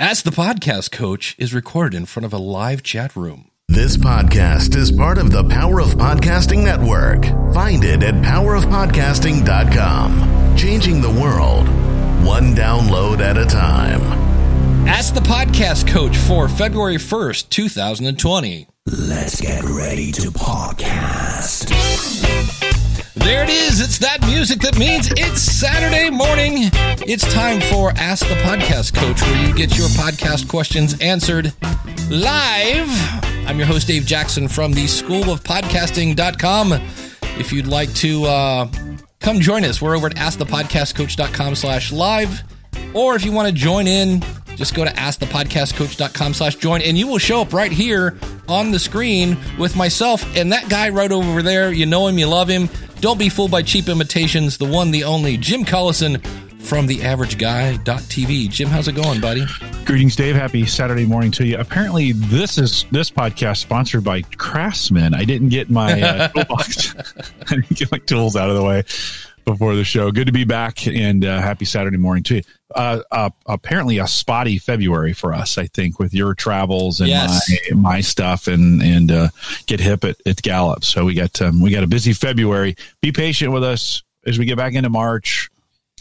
Ask the Podcast Coach is recorded in front of a live chat room. This podcast is part of the Power of Podcasting Network. Find it at powerofpodcasting.com. Changing the world, one download at a time. Ask the Podcast Coach for February 1st, 2020. Let's get ready to podcast. There it is. It's that music that means it's Saturday morning. It's time for Ask the Podcast Coach, where you get your podcast questions answered live. I'm your host, Dave Jackson from the School of Podcasting.com. If you'd like to uh, come join us, we're over at askthepodcastcoach.com slash live. Or if you want to join in, just go to askthepodcastcoach.com slash join and you will show up right here on the screen with myself and that guy right over there. You know him, you love him. Don't be fooled by cheap imitations. The one, the only, Jim Collison from the average theaverageguy.tv. Jim, how's it going, buddy? Greetings, Dave. Happy Saturday morning to you. Apparently, this is this podcast sponsored by Craftsman. I didn't get my uh, toolbox. I didn't get my tools out of the way before the show. Good to be back, and uh, happy Saturday morning to you. Uh, uh, apparently, a spotty February for us. I think with your travels and Yes. my my stuff, and and uh, get hip at, at Gallup. So we got um, we got a busy February. Be patient with us as we get back into March.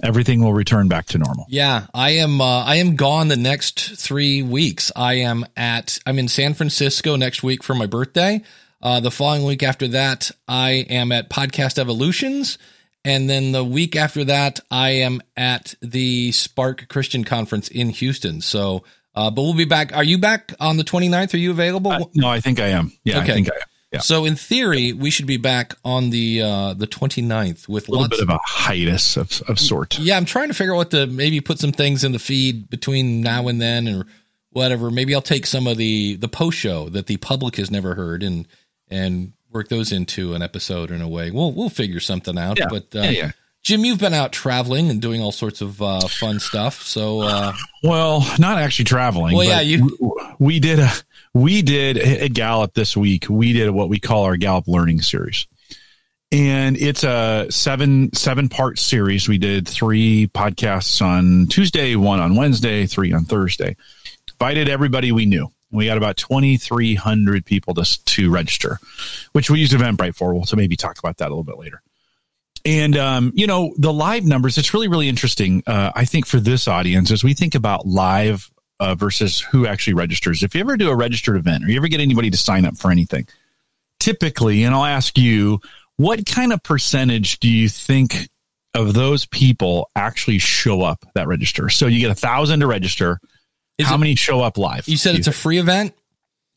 Everything will return back to normal. Yeah, I am. Uh, I am gone the next three weeks. I am at. I'm in San Francisco next week for my birthday. Uh, the following week after that, I am at Podcast Evolutions, and then the week after that, I am at the Spark Christian Conference in Houston. So, uh, but we'll be back. Are you back on the 29th? Are you available? Uh, no, I think I am. Yeah, Okay. I think I am. Yeah. So, in theory, we should be back on the uh, the 29th with a little lots bit of a hiatus of, of sort. Yeah, I'm trying to figure out what to maybe put some things in the feed between now and then or whatever. Maybe I'll take some of the the post show that the public has never heard and and work those into an episode in a way. We'll we'll figure something out. Yeah, But uh, yeah, yeah. Jim, you've been out traveling and doing all sorts of uh, fun stuff. So uh, Well, not actually traveling. Well, but yeah, you- w- We did a we did a Gallup this week. We did what we call our Gallup Learning Series, and it's a seven seven part series. We did three podcasts on Tuesday, one on Wednesday, three on Thursday. Invited everybody we knew. We got about twenty three hundred people to to register, which we used Eventbrite for. We'll maybe talk about that a little bit later. And um, you know the live numbers. It's really really interesting. Uh, I think for this audience, as we think about live uh, versus who actually registers. If you ever do a registered event, or you ever get anybody to sign up for anything, typically, and I'll ask you, what kind of percentage do you think of those people actually show up that register? So you get a thousand to register. Is How it- many show up live? you said it's a free event.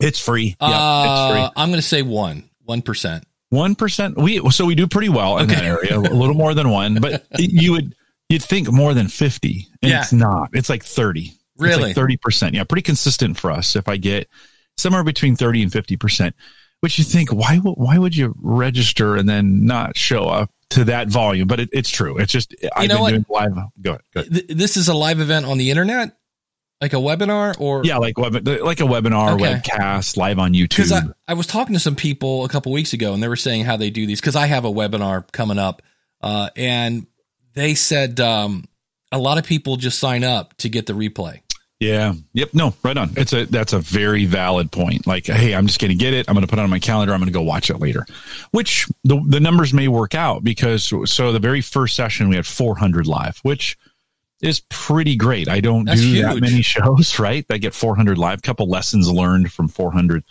it's free. Yeah, uh, it's free. I'm going to say one one percent. One percent. We so we do pretty well in that area, a little more than one, but you would you'd think more than fifty, and Yeah. it's not. It's like thirty. Really? thirty percent. Yeah, pretty consistent for us. If I get somewhere between thirty and fifty percent, which you think why would why would you register and then not show up to that volume? But it, it's true. It's just I've know been what? doing live. Go ahead. Go ahead. This is a live event on the internet, like a webinar, or Yeah, like web, like a webinar, Okay. webcast, live on YouTube. because I, I was talking to some people a couple weeks ago and they were saying how they do these because I have a webinar coming up uh, and they said um, a lot of people just sign up to get the replay. Yeah. Yep. No, right on. It's a that's a very valid point. Like, hey, I'm just going to get it. I'm going to put it on my calendar. I'm going to go watch it later. Which the the numbers may work out because so the very first session we had 400 live, which is pretty great. I don't That's do that many shows, right? I get 400 live. Couple lessons learned from 400.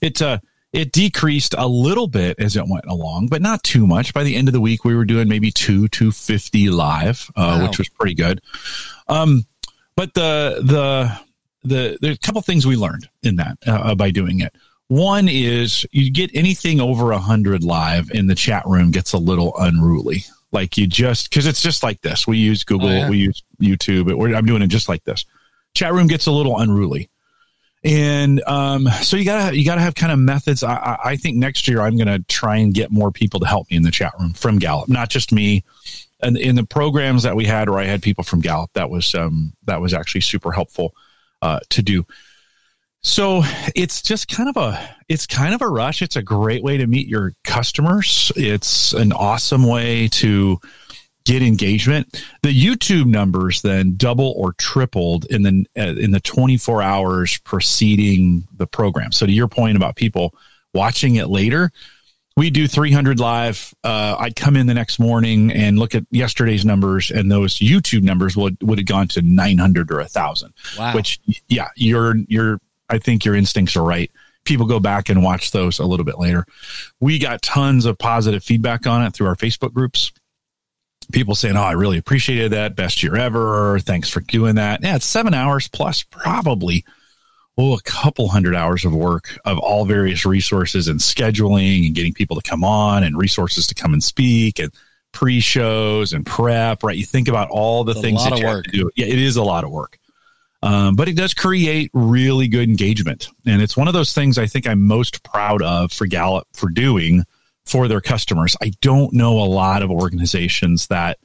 It uh it decreased a little bit as it went along, but not too much. By the end of the week, we were doing maybe two, two fifty live, uh, Wow. which was pretty good. Um, but the the the there's a couple things we learned in that uh, by doing it. One is you get anything over a hundred live in the chat room gets a little unruly. Like you just because it's just like this. We use Google, Oh, yeah. we use YouTube. It, we're, I'm doing it just like this. Chat room gets a little unruly, and um, so you gotta you gotta have kind of methods. I, I, I think next year I'm gonna try and get more people to help me in the chat room from Gallup, not just me and in the programs that we had where I had people from Gallup, that was um, that was actually super helpful uh, to do. So it's just kind of a it's kind of a rush. It's a great way to meet your customers. It's an awesome way to get engagement. The YouTube numbers then double or tripled in the uh, in the 24 hours preceding the program. So to your point about people watching it later, we do 300 live. Uh, I'd come in the next morning and look at yesterday's numbers, and those YouTube numbers would would have gone to 900 or a thousand. Wow. Which, yeah, your your I think your instincts are right. People go back and watch those a little bit later. We got tons of positive feedback on it through our Facebook groups. People saying, "Oh, I really appreciated that. Best year ever. Thanks for doing that." Yeah, it's seven hours plus probably oh, a couple hundred hours of work of all various resources and scheduling and getting people to come on and resources to come and speak and pre-shows and prep, right? You think about all the It's things that you have to do. Yeah, it is a lot of work. Um, but it does create really good engagement. And it's one of those things I think I'm most proud of for Gallup for doing for their customers. I don't know a lot of organizations that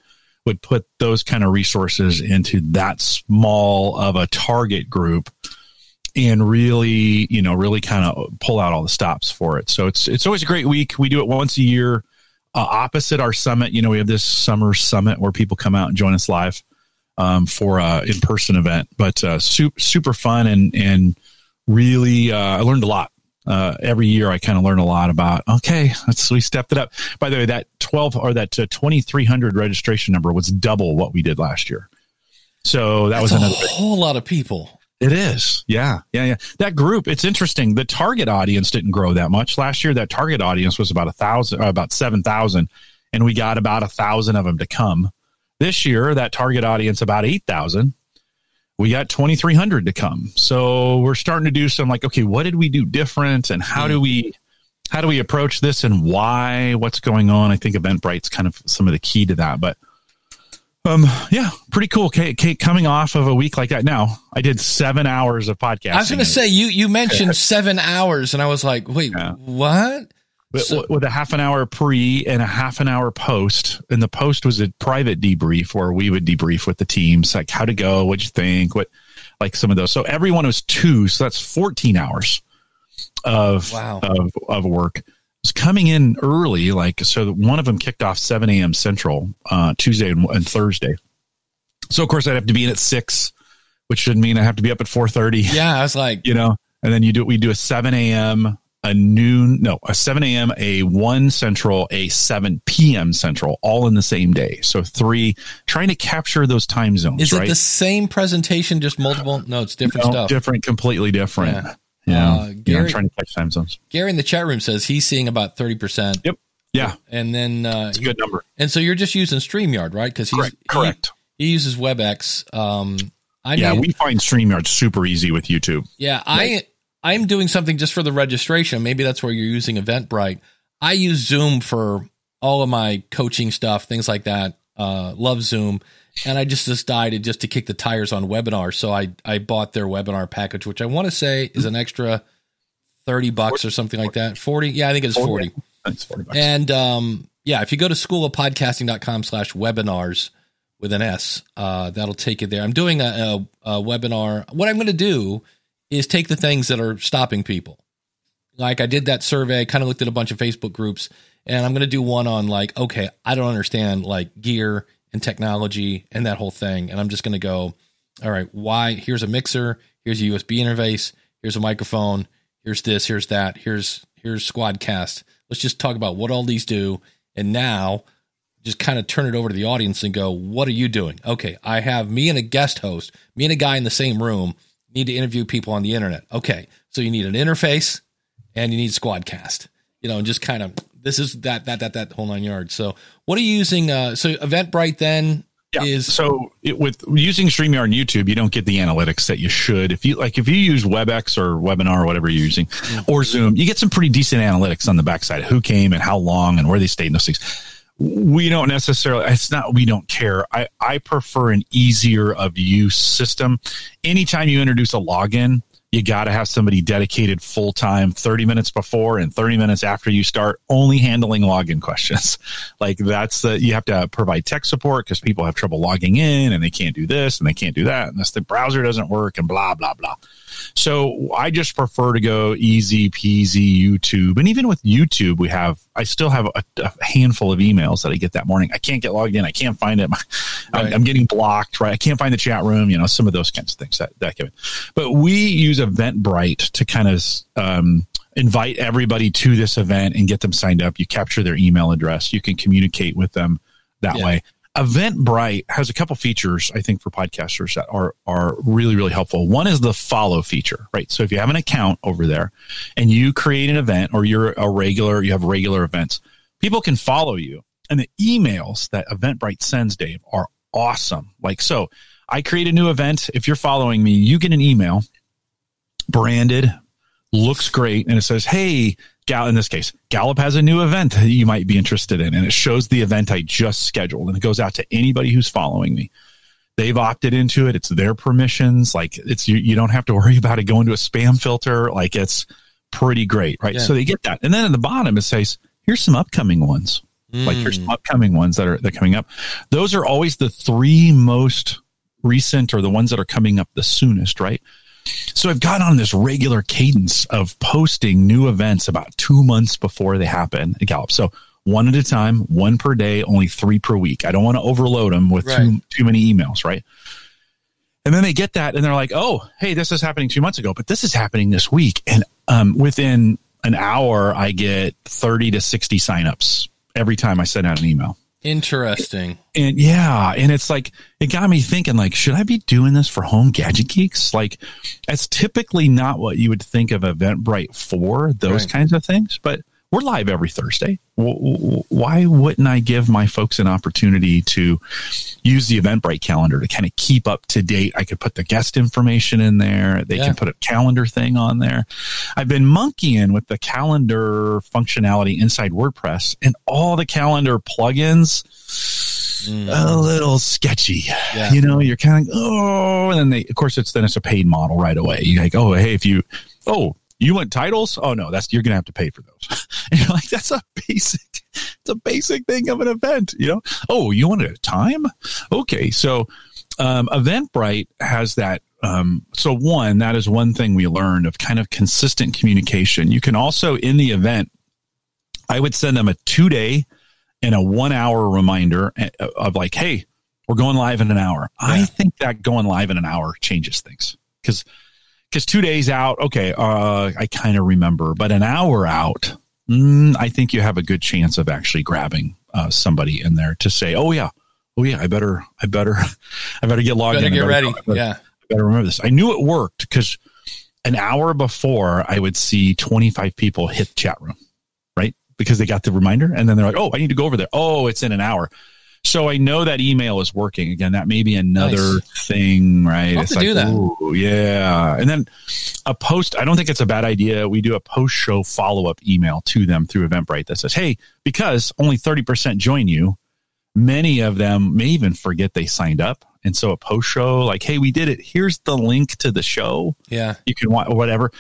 would put those kind of resources into that small of a target group and really, you know, really kind of pull out all the stops for it. So it's it's always a great week. We do it once a year. Uh, opposite our summit, you know, we have this summer summit where people come out and join us live um, for a in person event. But uh, super super fun and and really, uh, I learned a lot. Uh, every year, I kind of learn a lot about. Okay, let's we stepped it up. By the way, that twelve or that uh, twenty three hundred registration number was double what we did last year. So that was That's a whole lot of people. It is. Yeah. Yeah. Yeah. That group, it's interesting. The target audience didn't grow that much. Last year, that target audience was about a thousand, about 7,000, and we got about a thousand of them to come. This year, that target audience, about 8,000. We got 2,300 to come. So we're starting to do some like, okay, what did we do different and how do we, how do we approach this and why, what's going on? I think Eventbrite's kind of some of the key to that, but um, yeah, pretty cool. Kate, Kate, coming off of a week like that. Now, I did seven hours of podcast I was going to say you you mentioned seven hours, and I was like, wait, Yeah. what? With, so- with a half an hour pre and a half an hour post. And the post was a private debrief where we would debrief with the teams, like how to go, what'd you think, what, like some of those. So everyone was two, so that's 14 hours of Wow. of of work. Was coming in early, like so. One of them kicked off 7 a.m. Central uh, Tuesday and, and Thursday. So of course I'd have to be in at six, which should mean I have to be up at 4:30 Yeah, I was like, you know, and then you do we do a seven a.m. a noon no a seven a.m. a one central a seven p.m. central all in the same day. So three trying to capture those time zones. is right? it the same presentation, just multiple? No, it's different No, stuff. different, completely different. Yeah. Yeah, Uh, Gary- trying to catch time zones. Gary in the chat room says he's seeing about thirty percent, Yep. Yeah, and then uh, it's a good number. and so you're just using Streamyard, right? Because he's Correct. he- Correct. He, uses WebEx. Um, I yeah, made- we find StreamYard super easy with YouTube. Yeah, I I'm doing something just for the registration. Maybe that's where you're using Eventbrite. I use Zoom for all of my coaching stuff, things like that. Uh, love Zoom, and I just decided just to kick the tires on webinar. So I I bought their webinar package, which I want to say is an extra thirty bucks or something like that. Forty, yeah, I think it's forty. That's forty bucks. And um, yeah, if you go to schoolofpodcasting.com slash webinars with an S, uh, that'll take you there. I'm doing a, a, a webinar. What I'm going to do is take the things that are stopping people. Like I did that survey, kind of looked at a bunch of Facebook groups, and I'm going to do one on like, okay, I don't understand like gear and technology and that whole thing. And I'm just going to go, all right, why? Here's a mixer. Here's a USB interface. Here's a microphone. Here's this. Here's that. Here's here's Squadcast. Let's just talk about what all these do. And now just kind of turn it over to the audience and go, what are you doing? Okay, I have me and a guest host, me and a guy in the same room need to interview people on the internet. Okay, so you need an interface and you need Squadcast. You know, and just kind of this is that that that that whole nine yards. So, what are you using? Uh, so Eventbrite then Yeah. is so it, with using StreamYard and YouTube, you don't get the analytics that you should. If you like, if you use WebEx or Webinar or whatever you're using, or Zoom, you get some pretty decent analytics on the backside. Who came and how long and where they stayed and those things. We don't necessarily. It's not. We don't care. I I prefer an easier of use system. Anytime you introduce a login, you got to have somebody dedicated full time 30 minutes before and 30 minutes after you start only handling login questions like that's the you have to provide tech support because people have trouble logging in and they can't do this and they can't do that and this the browser doesn't work and blah blah blah so i just prefer to go easy peasy youtube and even with youtube we have i still have a, a, handful of emails that I get that morning. I can't get logged in. I can't find it. I'm, right. I'm, getting blocked, right? I can't find the chat room, you know, some of those kinds of things that, that give But we use Eventbrite to kind of, um, invite everybody to this event and get them signed up. You capture their email address. You can communicate with them that yeah. way. Eventbrite has a couple features, I think, for podcasters that are are really really helpful. One is the follow feature, right? So if you have an account over there and you create an event or you're a regular, you have regular events, people can follow you. And the emails that Eventbrite sends, Dave, are awesome. Like so, I create a new event. If you're following me, you get an email branded, looks great, and it says, "Hey, Gal, in this case, Gallup has a new event that you might be interested in, and it shows the event I just scheduled, and it goes out to anybody who's following me. They've opted into it. It's their permissions. Like it's you, you don't have to worry about it going to a spam filter. Like it's pretty great, right? Yeah. So they get that, and then at the bottom it says, "Here's some upcoming ones." Mm. Like here's some mm. upcoming ones that are that are coming up. Those are always the three most recent or the ones that are coming up the soonest, right? So I've got on this regular cadence of posting new events about two months before they happen at Gallup. So one at a time, one per day, only three per week. I don't want to overload them with right. too too many emails, right? And then they get that and they're like, "Oh, hey, this is happening two months ago, but this is happening this week." And um, within an hour, I get thirty to sixty signups every time I send out an email. Interesting. And yeah, and it's like it got me thinking like should I be doing this for home gadget geeks? Like it's typically not what you would think of Eventbrite for those right. kinds of things, but we're live every Thursday. Why wouldn't I give my folks an opportunity to use the Eventbrite calendar to kind of keep up to date? I could put the guest information in there. They yeah. can put a calendar thing on there. I've been monkeying with the calendar functionality inside WordPress and all the calendar plugins. Mm. A little sketchy, yeah. you know. You're kind of oh, and then they, of course, it's then it's a paid model right away. You're like, oh, hey, if you, oh, you want titles? Oh no, that's you're gonna have to pay for those. and you're like, that's a basic, it's a basic thing of an event, you know. Oh, you want a time? Okay, so um, Eventbrite has that. Um, so one, that is one thing we learned of kind of consistent communication. You can also in the event, I would send them a two day and a one hour reminder eh, of like, hey, we're going live in an hour. Yeah. I think that going live in an hour changes things because because two days out, okay, uh, I kind of remember, but an hour out, mm, I think you have a good chance of actually grabbing uh, somebody in there to say, "Oh yeah, oh yeah, I better, I better, I better get logged better in. Get better, ready. better, yeah, I better remember this. I knew it worked because an hour before I would see 25 people hit the chat room, right? Because they got the reminder and then they're like, "Oh, I need to go over there. Oh, it's in an hour." So I know that email is working. Again, that may be another nice. thing, right? I'll it's to like, do that. Ooh, yeah. And then a post, I don't think it's a bad idea. We do a post show follow up email to them through Eventbrite that says, Hey, because only 30% join you, many of them may even forget they signed up. And so a post show like, Hey, we did it. Here's the link to the show. Yeah. You can watch whatever.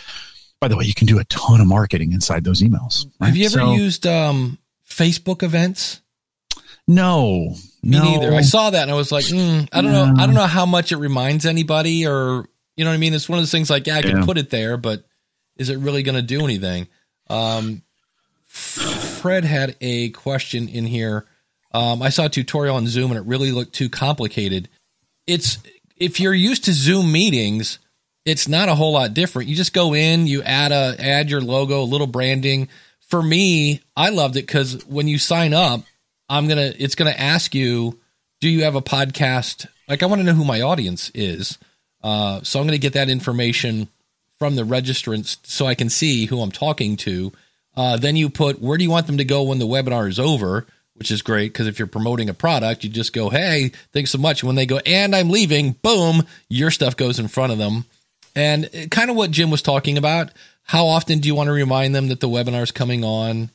By the way, you can do a ton of marketing inside those emails. Right? Have you ever so, used um, Facebook events? No, me no. neither. I saw that and I was like, mm, I don't know. I don't know how much it reminds anybody, or you know what I mean. It's one of those things like, yeah, I can yeah. put it there, but is it really going to do anything? Um, Fred had a question in here. Um, I saw a tutorial on Zoom and it really looked too complicated. It's if you're used to Zoom meetings, it's not a whole lot different. You just go in, you add a add your logo, a little branding. For me, I loved it because when you sign up, I'm gonna it's gonna ask you, do you have a podcast? Like I want to know who my audience is. Uh, so I'm gonna get that information from the registrants so I can see who I'm talking to. Uh, then you put where do you want them to go when the webinar is over, which is great because if you're promoting a product, you just go, hey, thanks so much. When they go, and I'm leaving, boom, your stuff goes in front of them. And kind of what Jim was talking about. How often do you want to remind them that the webinar is coming on?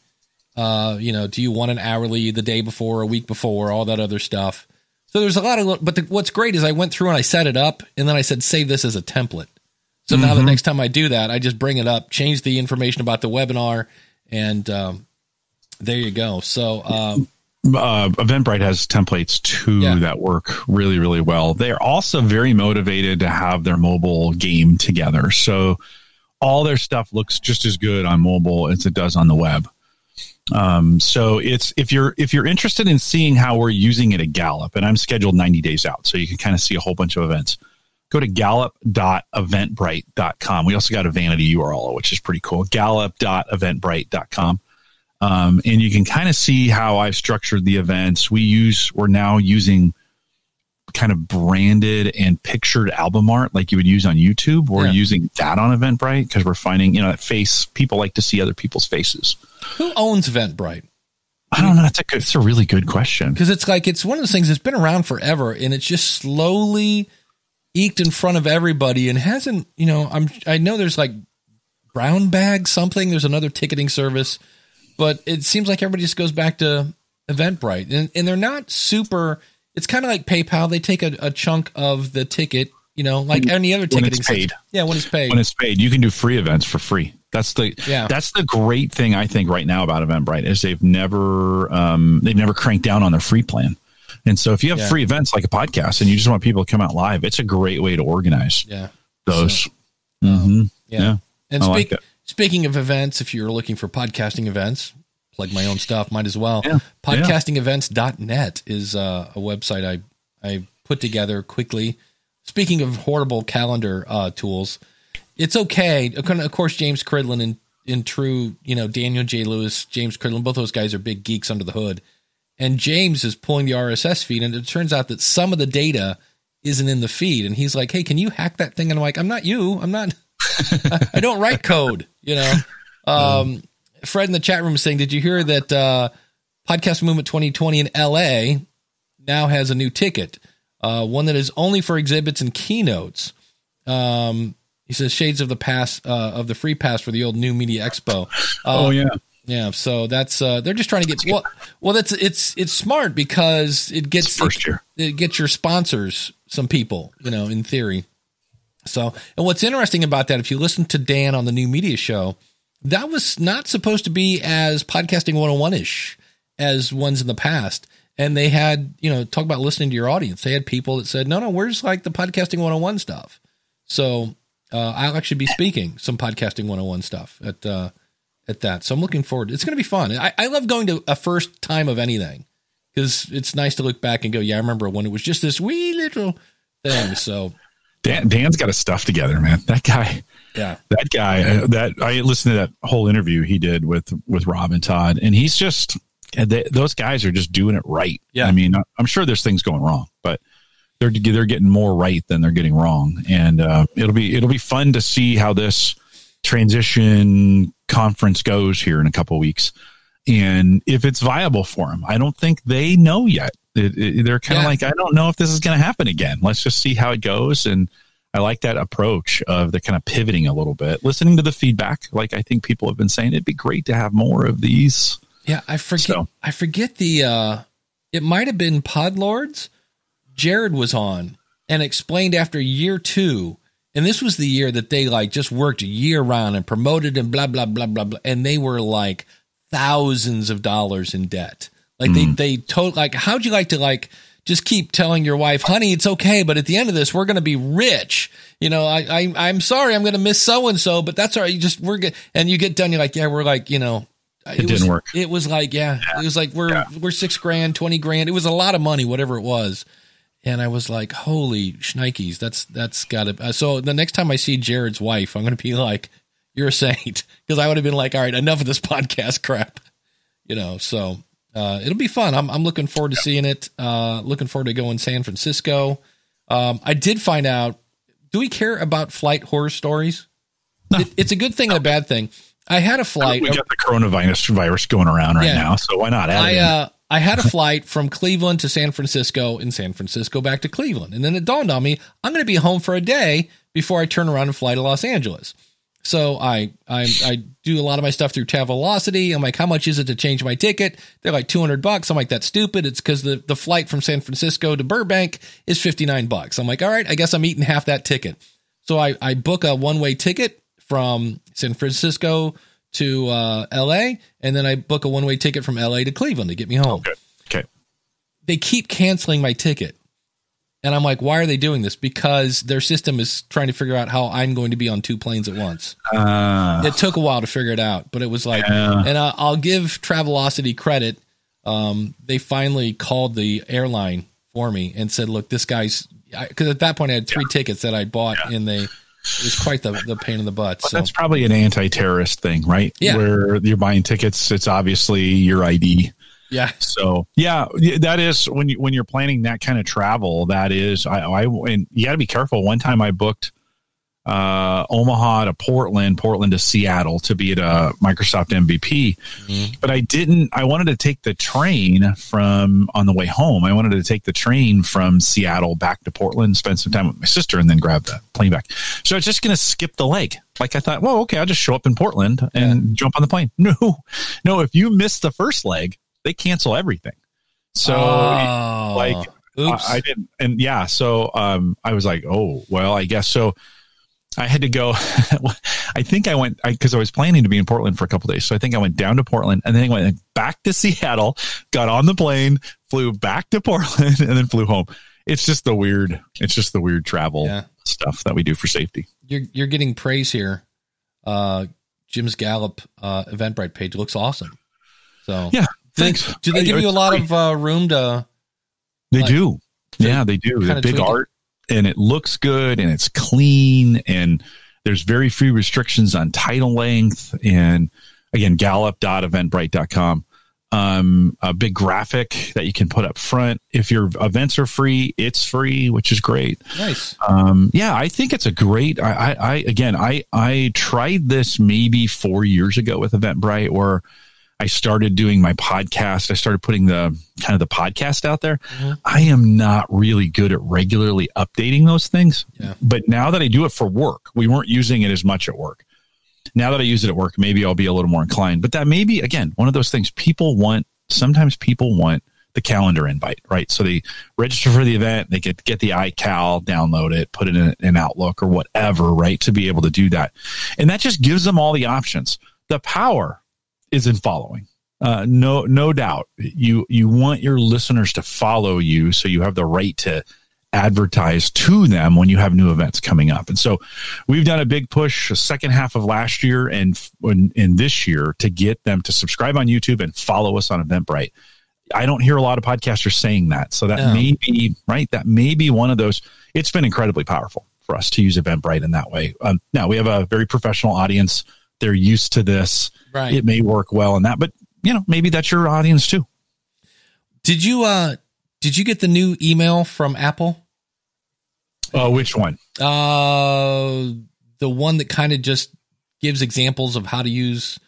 Uh, you know, do you want an hourly the day before, a week before, all that other stuff. So there's a lot of, but the, what's great is I went through and I set it up, and then I said save this as a template. So mm-hmm. now the mm-hmm. next time I do that, I just bring it up, change the information about the webinar, and um, there you go. So. Um, uh, Eventbrite has templates too yeah. that work really, really well. They're also very motivated to have their mobile game together. So all their stuff looks just as good on mobile as it does on the web. Um, so it's if you're if you're interested in seeing how we're using it at Gallup, and I'm scheduled 90 days out, so you can kind of see a whole bunch of events. Go to gallup.eventbrite.com. We also got a vanity URL, which is pretty cool. Gallup.eventbrite.com. Um, and you can kind of see how I've structured the events. We use we're now using kind of branded and pictured album art like you would use on YouTube. We're Yeah. using that on Eventbrite because we're finding, you know, that face, people like to see other people's faces. Who owns Eventbrite? I don't know. That's a good, it's a really good question. Because it's like it's one of those things that's been around forever, and it's just slowly eked in front of everybody, and hasn't. You know, I'm I know there's like Brown Bag something. There's another ticketing service, but it seems like everybody just goes back to Eventbrite, and and they're not super. It's kind of like PayPal. They take a, a chunk of the ticket, you know, like any other When ticketing. it's paid. Yeah, when it's paid. When it's paid, you can do free events for free. That's the Yeah. that's the great thing I think right now about Eventbrite is they've never um, they've never cranked down on their free plan. And so if you have Yeah. free events like a podcast and you just want people to come out live, it's a great way to organize yeah. those. hmm Yeah. Yeah. And I speak, that. speaking of events, if you're looking for podcasting events, plug my own stuff, might as well. Yeah. Podcastingevents.net is uh, a website I, I put together quickly. Speaking of horrible calendar uh, tools, it's okay. Of course, James Cridland and in true, you know, Daniel J. Lewis, James Cridland, both those guys are big geeks under the hood. And James is pulling the RSS feed, and it turns out that some of the data isn't in the feed. And he's like, "Hey, can you hack that thing?" And I'm like, "I'm not you. I'm not. I don't write code." You know. Um, Fred in the chat room is saying, "Did you hear that uh, Podcast Movement 2020 in LA now has a new ticket, uh, one that is only for exhibits and keynotes?" Um, he says, "Shades of the past uh, of the free pass for the old New Media Expo." Uh, Oh yeah. yeah, so that's uh they're just trying to get well well that's it's it's smart because it gets First year. it gets your sponsors some people, you know, in theory. So, and what's interesting about that if you listen to Dan on the new media show, that was not supposed to be as podcasting 101ish as ones in the past. And they had, you know, talk about listening to your audience. They had people that said, "No, no, we're just like the podcasting 101 stuff?" So, uh, I'll actually be speaking some podcasting 101 stuff at uh at that. So I'm looking forward. It's going to be fun. I, I love going to a first time of anything because it's nice to look back and go, yeah, I remember when it was just this wee little thing. So Dan, Dan's got his stuff together, man. That guy, yeah, that guy, uh, that I listened to that whole interview he did with with Rob and Todd, and he's just they, those guys are just doing it right. Yeah. I mean, I'm sure there's things going wrong, but they're they're getting more right than they're getting wrong, and uh, it'll be it'll be fun to see how this transition conference goes here in a couple weeks, and if it's viable for them. I don't think they know yet. It, it- they're kind of Yeah. like, I don't know if this is going to happen again. Let's just see how it goes and. I like that approach of the kind of pivoting a little bit, listening to the feedback. Like I think people have been saying, it'd be great to have more of these. yeah. I forget. So- I forget the. uh It might have been Podlords. Jared was on and explained after year two, and this was the year that they like just worked year round and promoted and blah blah blah blah blah, and they were like thousands of dollars in debt. Like they they told like how'd you like to like just keep telling your wife, honey, it's okay, but at the end of this, we're going to be rich. You know, I, I I'm sorry, I'm going to miss so and so, but that's all right. You just we're good, and you get done, you're like, yeah, we're like, you know, it, didn't was, work. It was like, yeah, it was like we're we're six grand, twenty grand. It was a lot of money, whatever it was. And I was like, holy shnikes, that's that's got to. Uh, so the next time I see Jared's wife, I'm going to be like, you're a saint, because I would have been like, all right, enough of this podcast crap, you know. So uh, it'll be fun. I'm I'm looking forward to seeing it. Uh, looking forward to going San Francisco. Um, I did find out. Do we care about flight horror stories? It, it's a good thing and a bad thing. I had a flight. We got the coronavirus virus going around right Yeah. now, so why not add I uh, I had a flight from Cleveland to San Francisco, and San Francisco back to Cleveland, and then it dawned on me I'm going to be home for a day before I turn around and fly to Los Angeles. So I I I do a lot of my stuff through Travelocity. I'm like, how much is it to change my ticket? They're like 200 bucks. I'm like, that's stupid. It's because the the flight from San Francisco to Burbank is 59 bucks. I'm like, all right, I guess I'm eating half that ticket. So I I book a one way ticket from San Francisco to uh, L.A. and then I book a one way ticket from L.A. to Cleveland to get me home okay. Okay. they keep canceling my ticket. And I'm like, why are they doing this? Because their system is trying to figure out how I'm going to be on two planes at once. Uh, it took a while to figure it out, but it was like, Yeah. and I, I'll give Travelocity credit. Um, they finally called the airline for me and said, look, this guy's, because at that point I had three tickets that I bought and they, it was quite the, the pain in the butt. So that's probably an anti-terrorist thing, right? Yeah. Where you're buying tickets, it's obviously your ID. Yeah, So yeah, that is when you when you're planning that kind of travel. That is, I, I and you got to be careful. One time I booked uh, Omaha to Portland, Portland to Seattle to be at a Microsoft MVP, but I didn't. I wanted to take the train from on the way home. I wanted to take the train from Seattle back to Portland, spend some time with my sister, and then grab the plane back. So I was just going to skip the leg. Like I thought, well, okay, I'll just show up in Portland and jump on the plane. No, no. If you miss the first leg, they cancel everything. So Oh, like oops. I, I didn't, and yeah, so um, I was like, oh well, I guess so. I had to go. I think I went because I, was planning to be in Portland for a couple days. So I think I went down to Portland and then I went back to Seattle, got on the plane, flew back to Portland, and then flew home. It's just the weird. It's just the weird travel Yeah. stuff that we do for safety. you're you're getting praise here. Uh, Jim's Gallup uh, Eventbrite page looks awesome. So Yeah, do they, thanks. do they give you a lot of uh, room to? They Like, do. Yeah, they do. The kinda big tweak it. art and it looks good and it's clean and there's very few restrictions on title length and again gallup.eventbrite.com um a big graphic that you can put up front if your events are free it's free which is great Nice. um yeah i think it's a great i i, I again i i tried this maybe four years ago with eventbrite where i started doing my podcast. I started putting the kind of the podcast out there. Mm-hmm. I am not really good at regularly updating those things. Yeah. but now that i do it for work we weren't using it as much at work. Now that i use it at work maybe i'll be a little more inclined. But that may be again one of those things people want sometimes people want the calendar invite, right? So they register for the event, they get get the iCal, download it, put it in an Outlook or whatever, right, to be able to do that, and that just gives them all the options. The power is in following. Uh, no, no doubt. You you want your listeners to follow you, so you have the right to advertise to them when you have new events coming up. And so we've done a big push the second half of last year and in, in this year to get them to subscribe on YouTube and follow us on Eventbrite. I don't hear a lot of podcasters saying that. So that No. may be right. That may be one of those. It's been incredibly powerful for us to use Eventbrite in that way. Um, now we have a very professional audience. They're used to this. Right. It may work well in that, but you know, maybe that's your audience too. Did you uh did you get the new email from Apple? Oh, which one? Uh the one that kind of just gives examples of how to use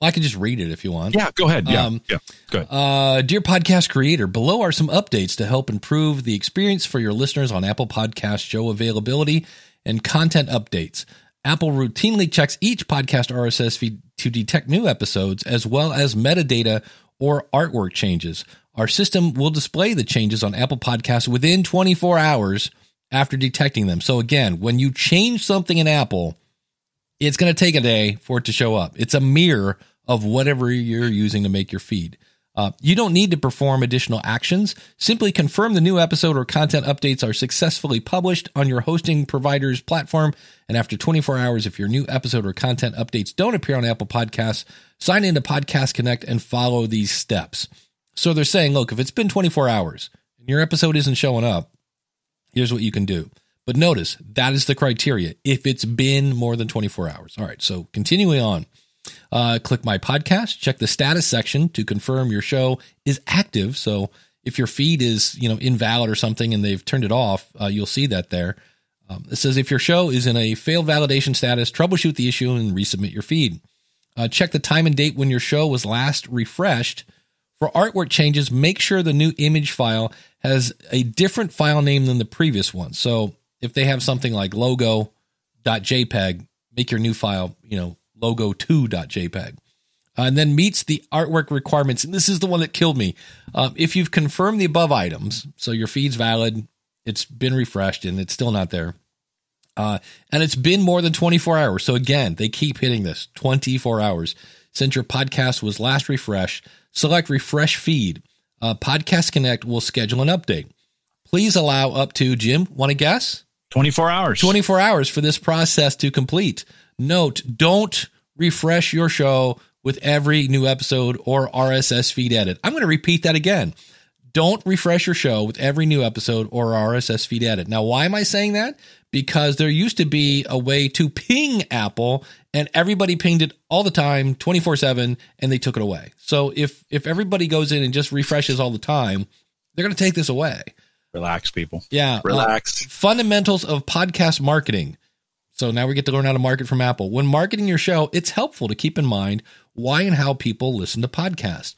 I can just read it if you want. Yeah, go ahead. Yeah, Um, yeah, go ahead. Uh, dear podcast creator, below are some updates to help improve the experience for your listeners on Apple Podcast show availability and content updates. Apple routinely checks each podcast RSS feed to detect new episodes as well as metadata or artwork changes. Our system will display the changes on Apple Podcasts within 24 hours after detecting them. So again, when you change something in Apple, it's going to take a day for it to show up. It's a mirror of whatever you're using to make your feed. Uh, you don't need to perform additional actions. Simply confirm the new episode or content updates are successfully published on your hosting provider's platform. And after 24 hours, if your new episode or content updates don't appear on Apple Podcasts, sign into Podcast Connect and follow these steps. So they're saying, look, if it's been 24 hours and your episode isn't showing up, here's what you can do. But notice that is the criteria if it's been more than 24 hours. All right, so continuing on. Uh, click my podcast, check the status section to confirm your show is active. So if your feed is, you know, invalid or something and they've turned it off, uh, you'll see that there. Um, it says if your show is in a failed validation status, troubleshoot the issue and resubmit your feed. Uh, check the time and date when your show was last refreshed. For artwork changes, make sure the new image file has a different file name than the previous one. So if they have something like logo.jpg, make your new file, you know, logo2.jpg. Uh, and then meets the artwork requirements. And this is the one that killed me. Um, if you've confirmed the above items, so your feed's valid, it's been refreshed, and it's still not there. Uh, and it's been more than 24 hours. So again, they keep hitting this 24 hours since your podcast was last refreshed. Select refresh feed. Uh, podcast Connect will schedule an update. please allow up to Jim. Want to guess? 24 hours. 24 hours for this process to complete. Note: Don't refresh your show with every new episode or RSS feed edit. I'm going to repeat that again. Don't refresh your show with every new episode or RSS feed edit. Now, why am I saying that? Because there used to be a way to ping Apple and everybody pinged it all the time 24/7 and they took it away. So if if everybody goes in and just refreshes all the time, they're going to take this away. Relax, people. Yeah. uh, Relax. fundamentals of podcast marketing. So now we get to learn how to market from Apple. When marketing your show, it's helpful to keep in mind why and how people listen to podcasts.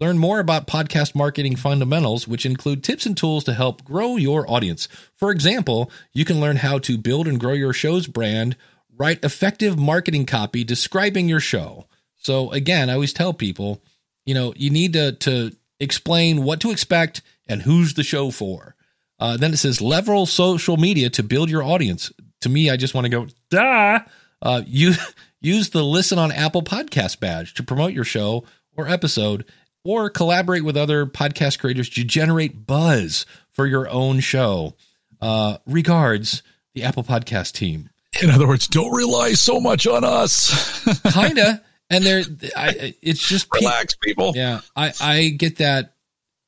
Learn more about podcast marketing fundamentals, which include tips and tools to help grow your audience. For example, you can learn how to build and grow your show's brand, write effective marketing copy describing your show. So again, I always tell people, you know, you need to to explain what to expect and who's the show for. Uh, then it says leverage social media to build your audience. To me, I just want to go, duh. Uh, you use the listen on Apple Podcast badge to promote your show or episode, or collaborate with other podcast creators to generate buzz for your own show. Uh, regards, the Apple Podcast team. In other words, don't rely so much on us. Kinda, and there, I, it's just pe- Relax, people. Yeah, I I get that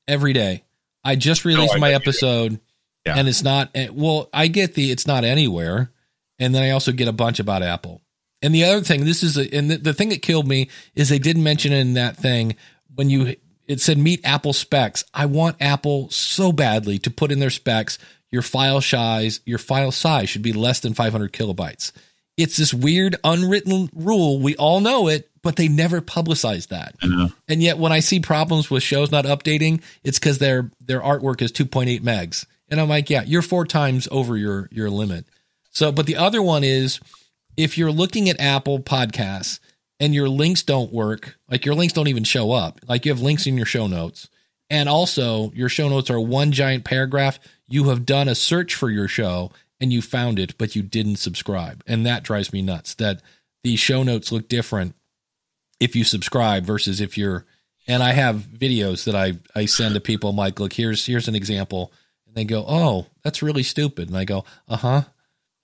every day. I just released I my episode, Yeah. and it's not. eh, Well, I get the it's not anywhere, and then I also get a bunch about Apple. And the other thing, this is, a, and the, the thing that killed me is they didn't mention in that thing when you it said meet Apple specs. I want Apple so badly to put in their specs. Your file size, your file size should be less than 500 kilobytes. It's this weird unwritten rule. We all know it, but they never publicize that. And yet, when I see problems with shows not updating, it's because their their artwork is 2.8 megs, and I'm like, yeah, you're four times over your your limit. So, but the other one is if you're looking at Apple Podcasts and your links don't work, like your links don't even show up, like you have links in your show notes, and also your show notes are one giant paragraph. You have done a search for your show and you found it, but you didn't subscribe, and that drives me nuts. That the show notes look different if you subscribe versus if you're and I have videos that I I send to people. I'm like, look, here's here's an example, they go, oh, that's really stupid, and I go, uh huh,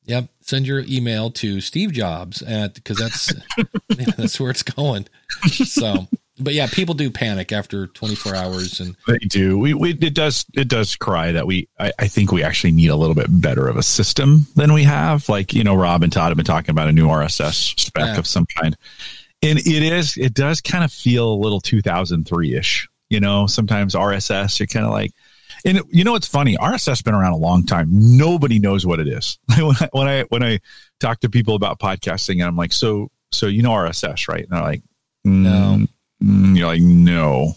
yep. Send your email to Steve Jobs at because that's yeah, that's where it's going. So, but yeah, people do panic after 24 hours, and They do. We, we it does it does cry that we I, I think we actually need a little bit better of a system than we have. Like you know, Rob and Todd have been talking about a new RSS spec Yeah. of some kind, and it is it does kind of feel a little 2003 ish. You know, sometimes RSS you're kind of like, and you know what's funny? RSS been around a long time. Nobody knows what it is. when I when I when I talk to people about podcasting, and I'm like, so so you know RSS, right? And they're like, No. "Mm, mm." you're like, no.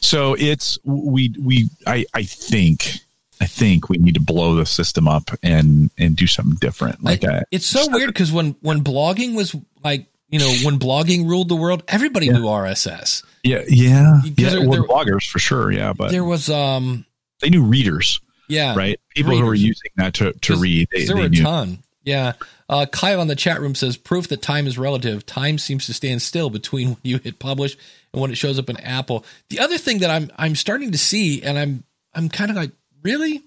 So it's we we I I think I think we need to blow the system up and and do something different. Like I- I, it's so weird because when when blogging was like you know when blogging ruled the world, everybody knew RSS. yeah yeah yeah there- well, there- bloggers for sure yeah but There was um they knew readers yeah right people who were using that to to read they, there were a knew ton. Yeah. Uh, Kyle on the chat room says proof that time is relative. Time seems to stand still between when you hit publish and when it shows up in Apple. The other thing that I'm I'm starting to see, and I'm I'm kind of like, really?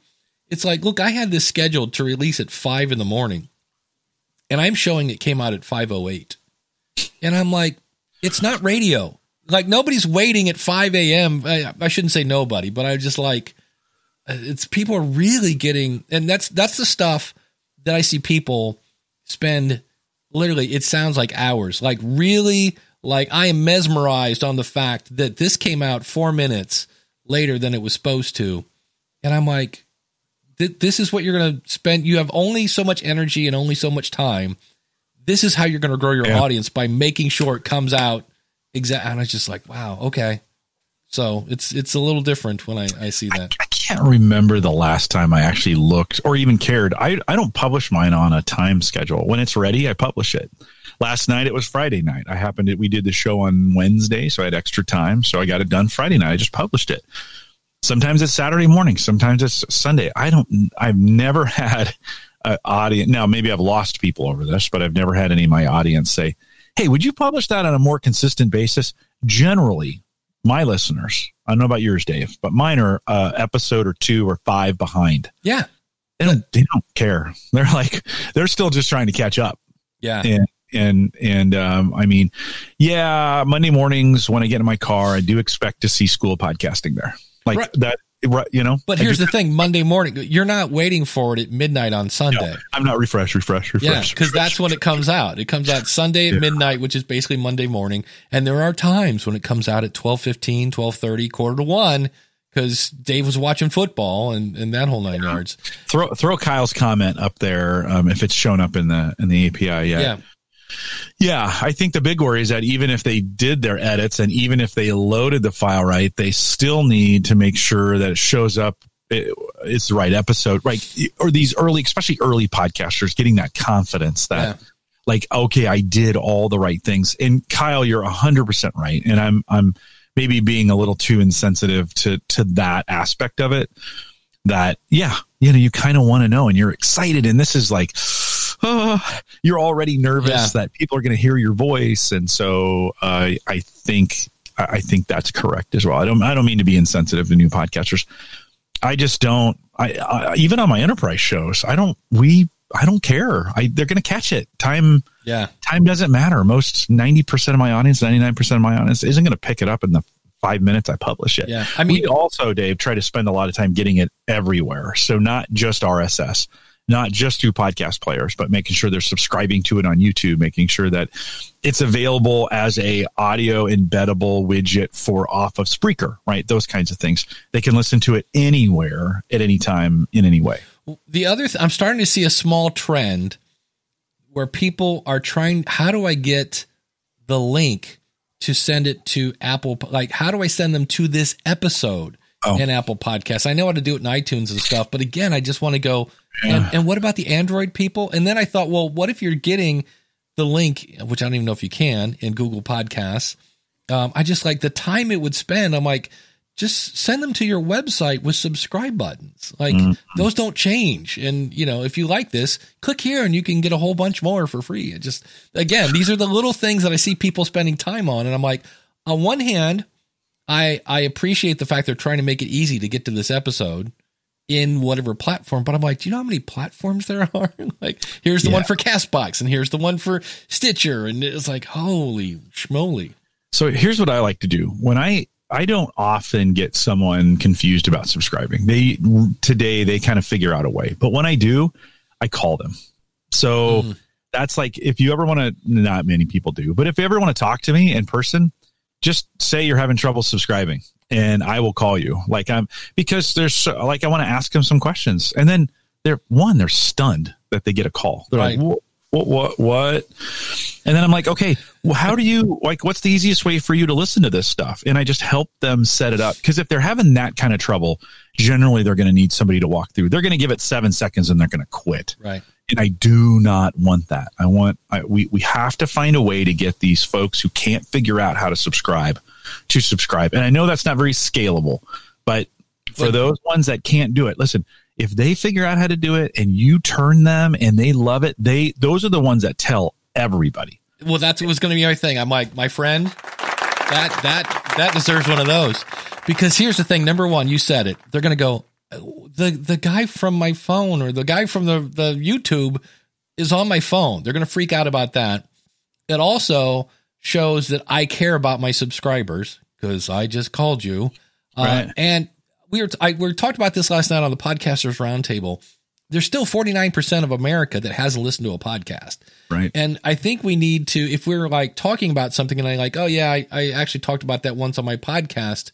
It's like, look, I had this scheduled to release at five in the morning, and I'm showing it came out at five oh eight, and I'm like, it's not radio. Like nobody's waiting at five a.m. I, I shouldn't say nobody, but I just like Uh, it's people are really getting and that's that's the stuff that I see people spend literally it sounds like hours. Like really like I am mesmerized on the fact that this came out 4 minutes later than it was supposed to. And I'm like this is what you're going to spend you have only so much energy and only so much time. This is how you're going to grow your Yeah. audience by making sure it comes out exact and I was just like wow okay so it's it's a little different when I, I see that I can't remember the last time I actually looked or even cared. I, I don't publish mine on a time schedule. When it's ready, I publish it. Last night it was Friday night. I happened to, we did the show on Wednesday, so I had extra time. So I got it done Friday night. I just published it. Sometimes it's Saturday morning. Sometimes it's Sunday. I don't, I've never had an audience. Now, maybe I've lost people over this, but I've never had any of my audience say, Hey, would you publish that on a more consistent basis? Generally, my listeners, I don't know about yours, Dave, but mine are uh, episode or two or five behind. Yeah. They don't, they don't care. They're like, they're still just trying to catch up. Yeah. And, and, and, um, I mean, yeah, Monday mornings when I get in my car, I do expect to see school podcasting there. Like Right. that, you know, But here's just- the thing Monday morning, you're not waiting for it at midnight on Sunday. I'm not refresh, refresh, refresh. Yeah, because that's when it comes out. It comes out Sunday at midnight, which is basically Monday morning. And there are times when it comes out at 12.15, 12.30, quarter to one, because Dave was watching football and, and that whole nine yards. throw, throw Kyle's comment up there. Um, if it's shown up in the, in the API yet. Yeah. Yeah, I think the big worry is that even if they did their edits and even if they loaded the file right, they still need to make sure that it shows up. it- It's the right episode, right? Or these early, especially early podcasters, getting that confidence that, Yeah. like, okay, I did all the right things. And Kyle, you're hundred percent right, and I'm I'm maybe being a little too insensitive to to that aspect of it. That yeah, you know, you kind of want to know, and you're excited, and this is like uh, you're already nervous Yeah. that people are going to hear your voice, and so uh, I think I I think that's correct as well. I don't I don't mean to be insensitive to new podcasters. I just don't. I, I even on my enterprise shows, I don't. We I don't care. I they're going to catch it. Time Yeah. time doesn't matter. Most ninety percent of my audience, ninety nine percent of my audience, isn't going to pick it up in the five minutes I publish it. Yeah. I mean, we also, Dave, try to spend a lot of time getting it everywhere. So not just RSS, not just through podcast players, but making sure they're subscribing to it on YouTube, making sure that it's available as a audio embeddable widget for off of Spreaker, right? Those kinds of things. They can listen to it anywhere at any time in any way. the other th- I'm starting to see a small trend where people are trying how do I get the link to send it to Apple like how do I send them to this episode Oh. in Apple Podcasts? I know how to do it in iTunes and stuff, but again, I just want to go and, and what about the Android people? And then I thought, well, what if you're getting the link, which I don't even know if you can in Google Podcasts? Um, I just like the time it would spend. I'm like, just send them to your website with subscribe buttons. Like those don't change. And you know, if you like this, click here and you can get a whole bunch more for free. It just again, these are the little things that I see people spending time on, and I'm like, on one hand, I I appreciate the fact they're trying to make it easy to get to this episode in whatever platform, but I'm like, do you know how many platforms there are? like, here's the Yeah. one for Castbox, and here's the one for Stitcher, and it's like, holy schmoly. So here's what I like to do when I I don't often get someone confused about subscribing. They today they kind of figure out a way, but when I do, I call them. So hmm. that's like if you ever want to. Not many people do, but if you ever want to talk to me in person, just say you're having trouble subscribing, and I will call you. Like I'm because there's so, like I want to ask them some questions, and then they're one they're stunned that they get a call. They're Right. like, what, what, what? And then I'm like, okay, well, how do you like? What's the easiest way for you to listen to this stuff? And I just help them set it up because if they're having that kind of trouble, generally they're going to need somebody to walk through. They're going to give it seven seconds and they're going to quit. Right. And I do not want that. I want I, we we have to find a way to get these folks who can't figure out how to subscribe to subscribe. And I know that's not very scalable, but for those ones that can't do it, listen. If they figure out how to do it and you turn them and they love it, they those are the ones that tell everybody. Well, that's what was going to be my thing. I'm like, my friend, that that that deserves one of those. Because here's the thing: number one, you said it. They're going to go. The the guy from my phone or the guy from the the YouTube is on my phone. They're going to freak out about that. It also shows that I care about my subscribers because I just called you. Uh, Right. and we were I, we were talked about this last night on the podcasters roundtable. There's still 49% of America that hasn't listened to a podcast. Right. And I think we need to, if we're like talking about something and I like, oh yeah, I, I actually talked about that once on my podcast.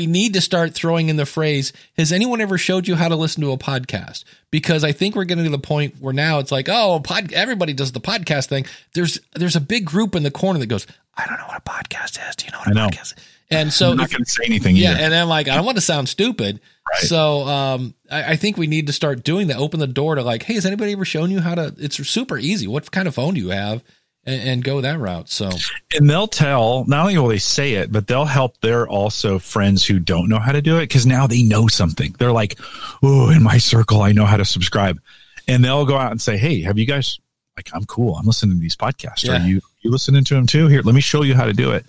We need to start throwing in the phrase, has anyone ever showed you how to listen to a podcast? Because I think we're getting to the point where now it's like, oh, pod, everybody does the podcast thing. There's there's a big group in the corner that goes, I don't know what a podcast is. Do you know what a I know. podcast is? And so I'm not going to say anything yeah, either. and I'm like, I don't want to sound stupid. Right. So um, I, I think we need to start doing that. Open the door to like, hey, has anybody ever shown you how to? It's super easy. What kind of phone do you have? And, and go that route. So and they'll tell not only will they say it but they'll help their also friends who don't know how to do it because now they know something they're like oh in my circle i know how to subscribe and they'll go out and say hey have you guys like I'm cool. I'm listening to these podcasts. Yeah. Are you you listening to them too? Here, let me show you how to do it.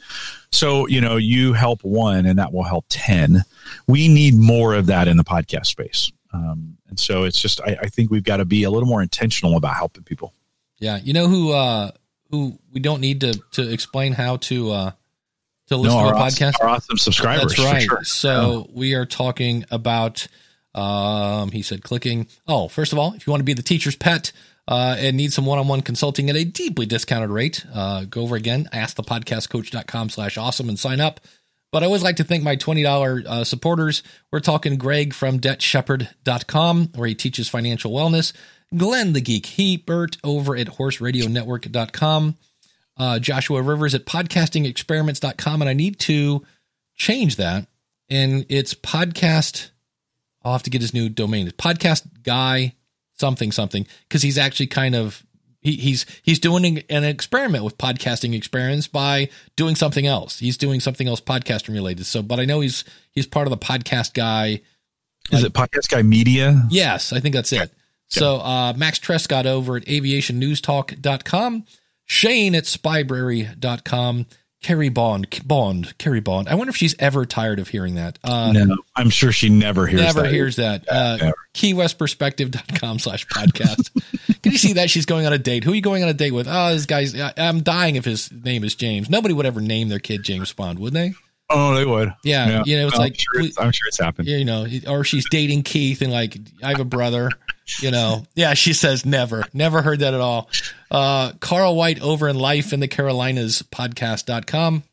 So you know, you help one, and that will help ten. We need more of that in the podcast space. Um, and so it's just I, I think we've got to be a little more intentional about helping people. Yeah, you know who uh who we don't need to to explain how to uh to listen No, to our, awesome, podcast. our awesome subscribers. That's right. Sure. So we are talking about um he said clicking. Oh, first of all, if you want to be the teacher's pet uh, and need some one-on-one consulting at a deeply discounted rate, uh, go over again, askthepodcastcoach.com slash awesome and sign up. But I always like to thank my $20 uh, supporters. We're talking Greg from debtshepherd.com, where he teaches financial wellness. Glenn the Geek Hebert over at horseradionetwork.com. Uh, Joshua Rivers at podcastingexperiments.com. And I need to change that. And it's podcast. I'll have to get his new domain. It's podcast guy something something because he's actually kind of he, he's he's doing an experiment with podcasting experience by doing something else. He's doing something else podcasting related. So, but I know he's he's part of the podcast guy. Is it Podcast Guy Media? Yes, I think that's it. So uh, Max Trescott over at aviationnewstalk.com, Shane at spybrary.com, Carrie Bond, Bond, Carrie Bond. I wonder if she's ever tired of hearing that. Uh, No, I'm sure she never hears. never that. hears that. Uh, never. KeyWestPerspective.com slash podcast. Can you see that? She's going on a date. Who are you going on a date with? Oh, this guy's, I- I'm dying if his name is James. Nobody would ever name their kid James Bond, would they? Oh, they would. Yeah, you know, it's I'm like- sure it's, I'm sure it's happened. you know, or she's dating Keith and like, I have a brother, you know. Yeah, she says never, never heard that at all. Uh, Carl White over in Life in the Carolinas podcast.com.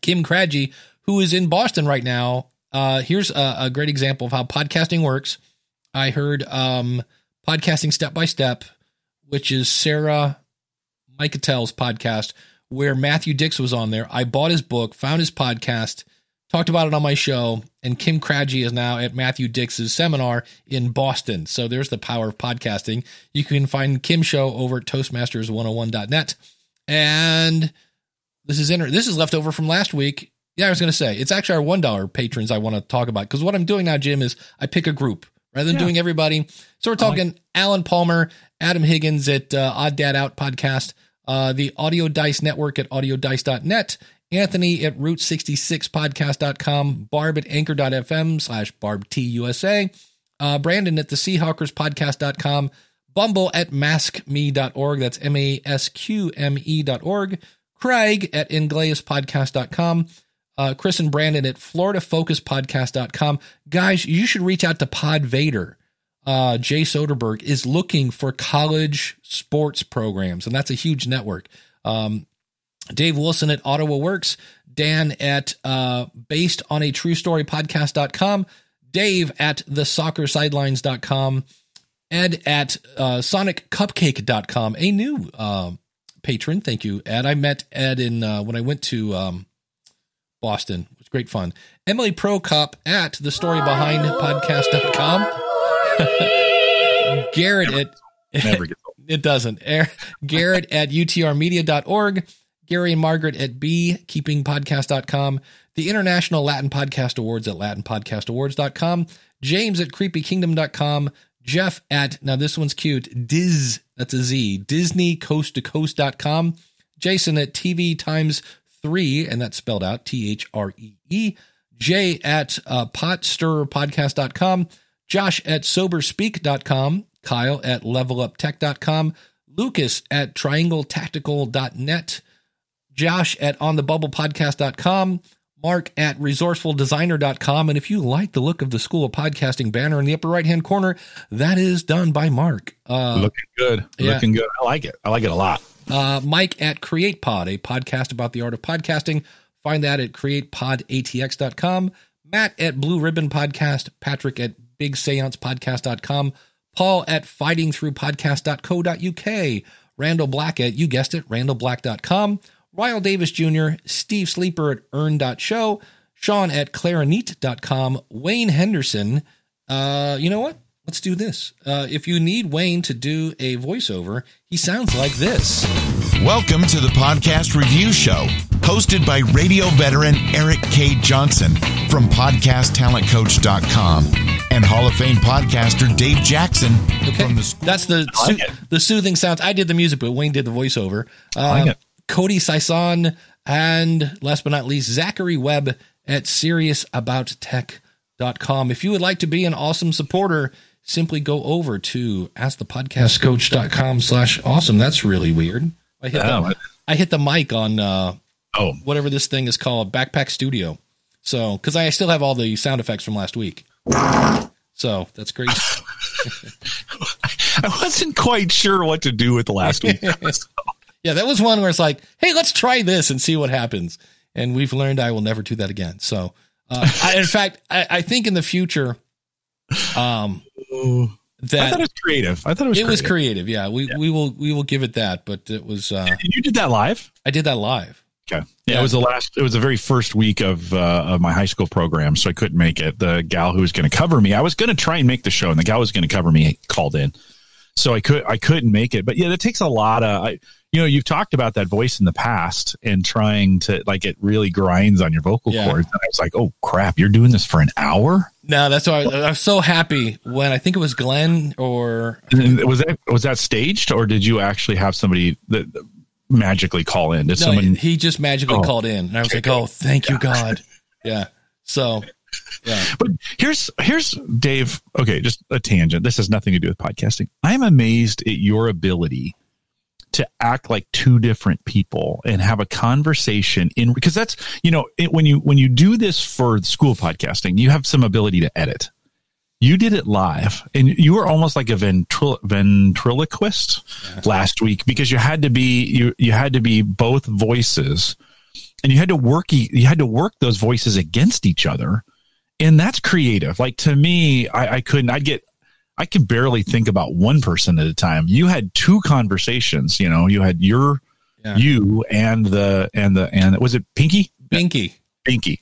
Kim Craggy, who is in Boston right now. Uh, here's a, a great example of how podcasting works. I heard um, podcasting step by step, which is Sarah Michael's podcast, where Matthew Dicks was on there. I bought his book, found his podcast, talked about it on my show, and Kim Craggy is now at Matthew Dicks's seminar in Boston. So there's the power of podcasting. You can find Kim's show over at Toastmasters101.net. And this is inter- this is left over from last week. Yeah, I was going to say it's actually our one dollar patrons I want to talk about because what I'm doing now, Jim, is I pick a group rather than Yeah. doing everybody. So we're talking Alan Palmer, Adam Higgins at uh, Odd Dad Out podcast, uh, the Audio Dice Network at audiodice.net, Anthony at Route66podcast.com, Barb at anchor.fm slash Barb T USA, uh, Brandon at the Seahawkers podcast.com, Bumble at maskme.org. That's M A S Q M E.org. Craig at ingleaspodcast.com. Uh, Chris and Brandon at FloridaFocusPodcast.com. Guys, you should reach out to Pod Vader. Uh, Jay Soderberg is looking for college sports programs, and that's a huge network. Um, Dave Wilson at Ottawa Works, Dan at uh, based on a true story podcast.com, Dave at the soccer sidelines.com, Ed at uh, soniccupcake.com, a new uh, patron. Thank you, Ed. I met Ed in uh, when I went to um, Boston. It was great fun. Emily Prokop at the story behind podcast.com. Garrett at Never gets old. it doesn't. Er- Garrett at utrmedia.org. Gary and Margaret at beekeepingpodcast.com. The International Latin Podcast Awards at latinpodcastawards.com. James at creepykingdom.com. Jeff at, now this one's cute, Diz, that's a Z, DisneyCoastToCoast.com. Jason at TV Times 3, and that's spelled out T H R E E. Jay at uh, potstirrerpodcast.com. Josh at soberspeak.com. Kyle at leveluptech.com. Lucas at triangletactical.net. Josh at onthebubblepodcast.com. Mark at resourcefuldesigner.com. And if you like the look of the School of Podcasting banner in the upper right hand corner, that is done by Mark. Uh, Looking good. yeah. Looking good. I like it. I like it a lot. uh, Mike at CreatePod, a podcast about the art of podcasting. Find that at createpodatx.com. Matt at Blue Ribbon Podcast. Patrick at BigSeancePodcast.com. Paul at FightingThroughPodcast.co.uk. Randall Black at, you guessed it, RandallBlack.com. Ryle Davis Jr., Steve Sleeper at Earn.show. Sean at Clarinet.com. Wayne Henderson. Uh, you know what? Let's do this. Uh, if you need Wayne to do a voiceover, he sounds like this. Welcome to the Podcast Review Show, hosted by radio veteran Eric K. Johnson from PodcastTalentCoach.com and Hall of Fame podcaster Dave Jackson Okay. from the school. That's the like soo- the soothing sounds. I did the music, but Wayne did the voiceover. Uh, like it. Cody Sison and last but not least, Zachary Webb at SeriousAboutTech.com. If you would like to be an awesome supporter, simply go over to AskThePodcastCoach.com slash awesome. That's really weird. I hit, Oh, the, I hit the mic on uh, Oh, whatever this thing is called, Backpack Studio. So, because I still have all the sound effects from last week. So that's great. I wasn't quite sure what to do with the last week. Yeah, that was one where it's like, hey, let's try this and see what happens. And we've learned I will never do that again. So, uh, I, in fact, I, I think in the future, um, I that thought it was creative. I thought it was it was creative. creative. Yeah, we we will we will give it that. But it was uh, you did that live? I did that live. Okay. Yeah, Yeah. it was the last. It was the very first week of uh, of my high school program, so I couldn't make it. The gal who was going to cover me, I was going to try and make the show, and the gal who was going to cover me called in, so I could I couldn't make it. But yeah, that takes a lot of. I, you know, you've talked about that voice in the past and trying to like it really grinds on your vocal Yeah. cords. And I was like, oh crap, you're doing this for an hour. No, that's why I, I was so happy when I think it was Glenn or was that was that staged, or did you actually have somebody that magically call in? Did no, someone? he just magically Oh. called in, and I was like, oh, thank you, God. Yeah. So, yeah. But here's here's Dave. Okay, just a tangent. This has nothing to do with podcasting. I'm amazed at your ability to act like two different people and have a conversation in because that's you know it, when you when you do this for school podcasting, you have some ability to edit. You did it live, and you were almost like a ventrilo- ventriloquist last week because you had to be you you had to be both voices, and you had to work you had to work those voices against each other and that's creative. Like to me, I, I couldn't. I'd get. I could barely think about one person at a time. You had two conversations. You know, you had your Yeah. you and the and the and was it Pinky? Pinky. Pinky.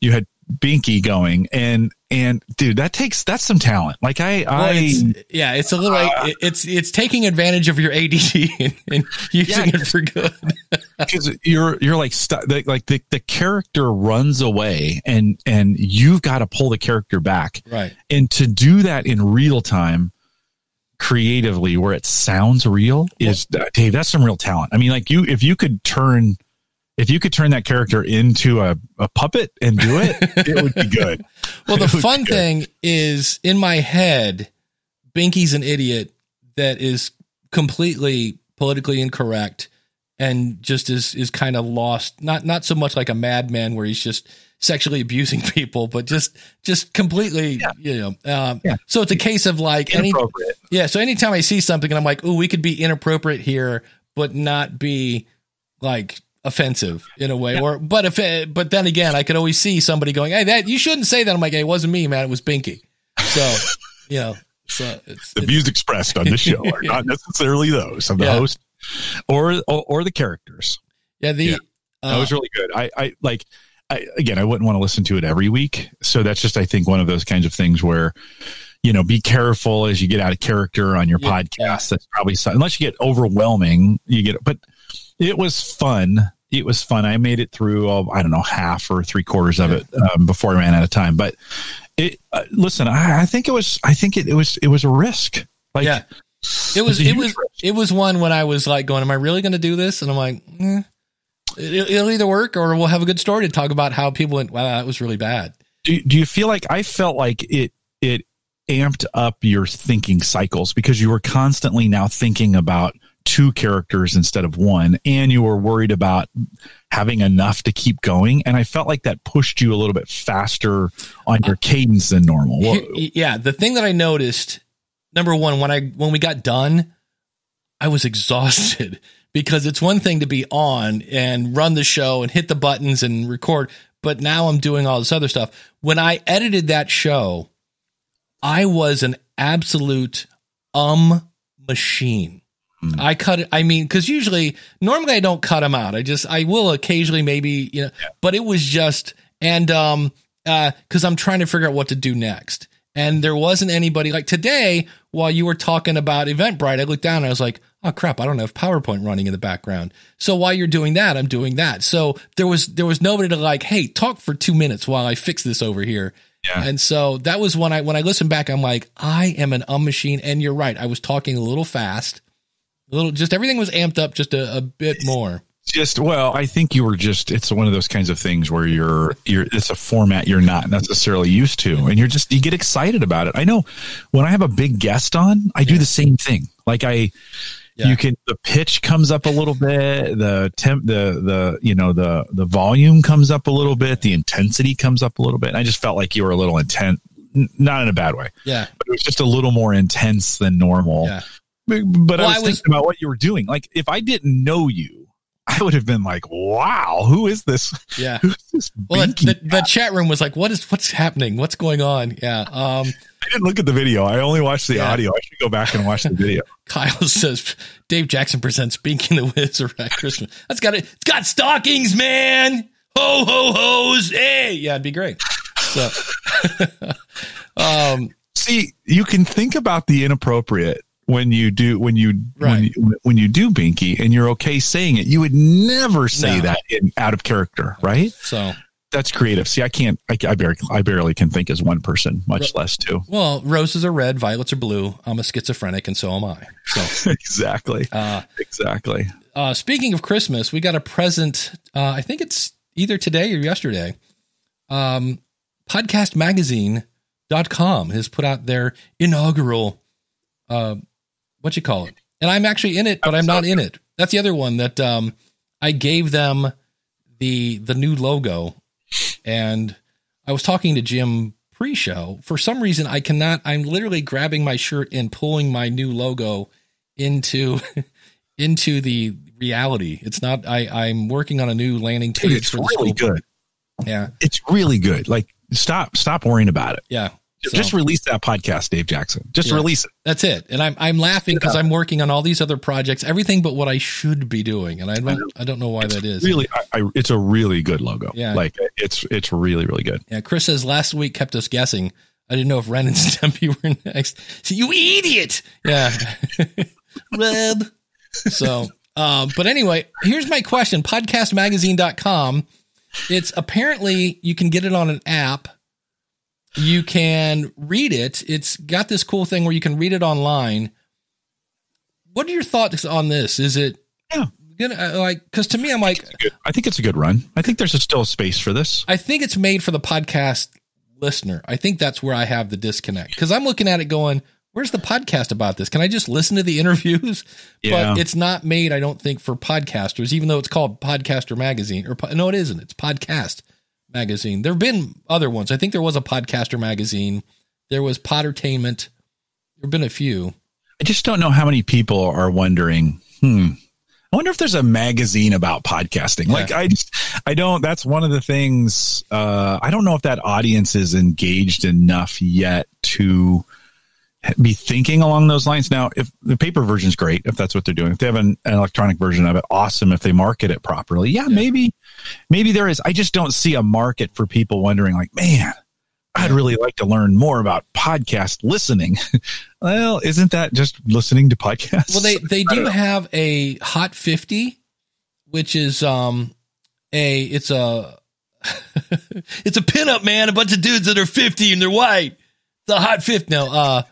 You had Binky going and and dude, that takes that's some talent. Like I Well, I it's, yeah, it's a little. it- uh, it's it's taking advantage of your ADD and, and using Yeah. it for good. because you're you're like stu- the, like the the character runs away and and you've got to pull the character back. Right. and to do that in real time creatively where it sounds real is uh, dave that's some real talent i mean like you if you could turn if you could turn that character into a, a puppet and do it it would be good Well, the It would be fun thing is in my head, Binky's an idiot that is completely politically incorrect and just is is kind of lost. Not not so much like a madman where he's just sexually abusing people, but just just completely, you know. Um, Yeah. So it's a case of like any yeah. So anytime I see something and I'm like, oh, we could be inappropriate here, but not be like offensive in a way. Or but if it, but then again, I could always see somebody going, hey, that you shouldn't say that. I'm like, hey, it wasn't me, man. It was Binky. So you know, so it's, the it's views expressed on this show are not necessarily those of the Yeah. host or, or or the characters yeah. The Yeah. uh, that was really good. I, I like, I, again, I wouldn't want to listen to it every week. So that's just, I think, one of those kinds of things where, you know, be careful as you get out of character on your Yeah. podcast. That's probably some, unless you get overwhelming, you get, but it was fun. It was fun. I made it through, oh, I don't know, half or three quarters of it um, before I ran out of time. But it, uh, listen, I, I think it was, I think it, it was, it was a risk. Like, yeah. It was it was risk. it was one when I was like going, am I really going to do this? And I'm like, eh. it, it'll either work or we'll have a good story to talk about how people went. Wow, that was really bad. do, do you feel like I felt like it it amped up your thinking cycles because you were constantly now thinking about two characters instead of one and you were worried about having enough to keep going and I felt like that pushed you a little bit faster on your cadence than normal. Yeah, the thing that I noticed, number one, when I when we got done, I was exhausted because it's one thing to be on and run the show and hit the buttons and record, but now I'm doing all this other stuff. When I edited that show, I was an absolute um machine. I cut it. I mean, because usually, normally I don't cut them out. I just, I will occasionally, maybe, you know, but it was just, and, um, uh, cause I'm trying to figure out what to do next. And there wasn't anybody like today while you were talking about Eventbrite. I looked down and I was like, oh crap, I don't have PowerPoint running in the background. So while you're doing that, I'm doing that. So there was, there was nobody to like, hey, talk for two minutes while I fix this over here. Yeah. And so that was when I when I listened back, I'm like, I am an um machine. And you're right. I was talking a little fast. Little just everything was amped up just a, a bit more. just well i think you were just it's one of those kinds of things where you're you're it's a format you're not necessarily used to and you're just you get excited about it i know when i have a big guest on i do the same thing like i Yeah. you can the pitch comes up a little bit the temp the the you know the the volume comes up a little bit the intensity comes up a little bit and i just felt like you were a little intense not in a bad way Yeah. but it was just a little more intense than normal Yeah. But, Well, I was I was- thinking about what you were doing. Like, if I didn't know you, I would have been like, "Wow, who is this? Yeah. Who's this?" Well, the, the chat room was like, "What is what's happening? What's going on?" Yeah. Um, I didn't look at the video. I only watched the Yeah. audio. I should go back and watch the video. Kyle says Dave Jackson presents Binky the Wizard at Christmas. That's got it. It's got stockings, man. Ho ho ho's. Hey, yeah, it'd be great. So, um, See, you can think about the inappropriate when you do when you when Right. you when you do binky and you're okay saying it. You would never say No. that in, out of character, right? so That's creative. See, I can't. I, I barely I barely can think as one person, much less two. well, roses are red, violets are blue. I'm a schizophrenic, and so am I. So, exactly. uh, exactly. uh, speaking of Christmas, we got a present. Uh, I think it's either today or yesterday. Um, podcastmagazine.com has put out their inaugural, uh, what you call it. And I'm actually in it, but I'm not in it. That's the other one that, um, I gave them the, the new logo and I was talking to Jim pre-show. For some reason, I cannot, I'm literally grabbing my shirt and pulling my new logo into, into the reality. It's not, I, I'm working on a new landing Dude, page it's for really good. Yeah. It's really good. Like stop stop worrying about it. Yeah. So, Just release that podcast, Dave Jackson. Just Yeah. release it. that's it. And I'm, I'm laughing because I'm working on all these other projects, everything but what I should be doing. And I don't, I don't know why that is. Really, I, I, it's a really good logo. Yeah. like it's it's really really good. Yeah, Chris says last week kept us guessing. I didn't know if Ren and Stimpy were next. So you idiot. Yeah. Red. So, um, but anyway, here's my question. Podcastmagazine.com. It's apparently you can get it on an app. You can read it. It's got this cool thing where you can read it online. What are your thoughts on this? Is it Yeah. gonna uh, like because to me I'm like Good. I think it's a good run. I think there's a, still a space for this. I think it's made for the podcast listener. I think that's where I have the disconnect because I'm looking at it going, where's the podcast about this? Can I just listen to the interviews? Yeah. But it's not made, I don't think, for podcasters, even though it's called Podcaster Magazine. Or no, it isn't. It's Podcast Magazine. There have been other ones. I think there was a Podcaster Magazine. There was Podertainment. There have been a few. I just don't know how many people are wondering. Hmm. I wonder if there's a magazine about podcasting. Like I just, I don't. That's one of the things. Uh, I don't know if that audience is engaged enough yet to be thinking along those lines. Now, if the paper version is great, if that's what they're doing, if they have an, an electronic version of it, awesome. If they market it properly, yeah, maybe, maybe there is. I just don't see a market for people wondering, like, man, I'd really like to learn more about podcast listening. well, isn't that just listening to podcasts? Well, they they do have a Hot 50, which is um a it's a it's a pinup man, a bunch of dudes that are 50 and they're white. The Hot 50. No, uh,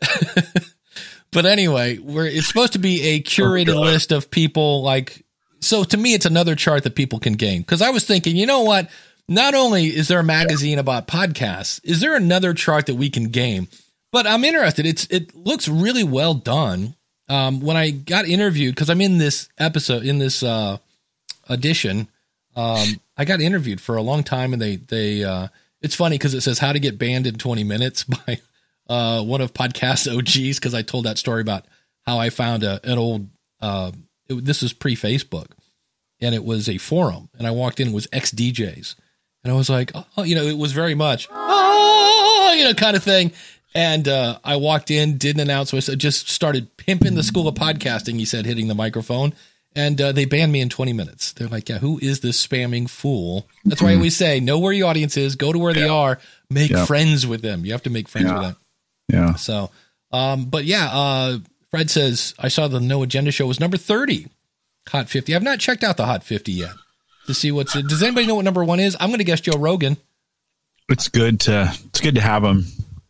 but anyway, where it's supposed to be a curated list of people like. So to me, it's another chart that people can game because I was thinking, you know what? Not only is there a magazine about podcasts, is there another chart that we can game? But I'm interested. It's it looks really well done. Um, when I got interviewed, because I'm in this episode in this uh, edition, um, I got interviewed for a long time, and they they uh, it's funny because it says how to get banned in 20 minutes by uh, one of podcast OGs because I told that story about how I found a, an old uh, it, this was pre Facebook, and it was a forum, and I walked in it was ex DJs, and I was like, oh, you know, it was very much oh, you know, kind of thing. And uh, I walked in, didn't announce so just started pimping the school of podcasting. He said, hitting the microphone, and uh, they banned me in 20 minutes. They're like, "Yeah, who is this spamming fool?" That's why we say, know where your audience is, go to where they are, make Yeah. friends with them. You have to make friends Yeah. with them. Yeah. So, um, but yeah, uh, Fred says I saw the No Agenda show was number 30, Hot 50. I've not checked out the Hot 50 yet to see what's. Does anybody know what number one is? I'm going to guess Joe Rogan. it's good to it's good to have him.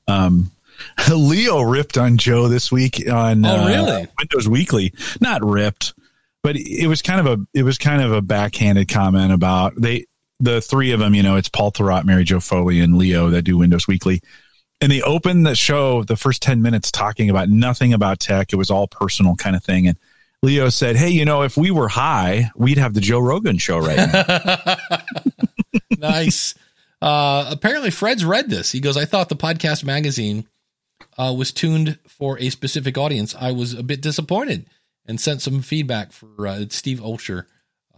Um, Leo ripped on Joe this week on Oh, uh. Windows Weekly. Not ripped, but it was kind of a it was kind of a backhanded comment about they the three of them. You know, it's Paul Thurrott, Mary Jo Foley, and Leo that do Windows Weekly. And they opened the show the first ten minutes talking about nothing about tech. It was all personal kind of thing. And Leo said, "Hey, you know, if we were high, we'd have the Joe Rogan show right now." nice. Uh, apparently, Fred's read this. He goes, I thought the podcast magazine uh, was tuned for a specific audience. I was a bit disappointed and sent some feedback for uh, Steve Olsher.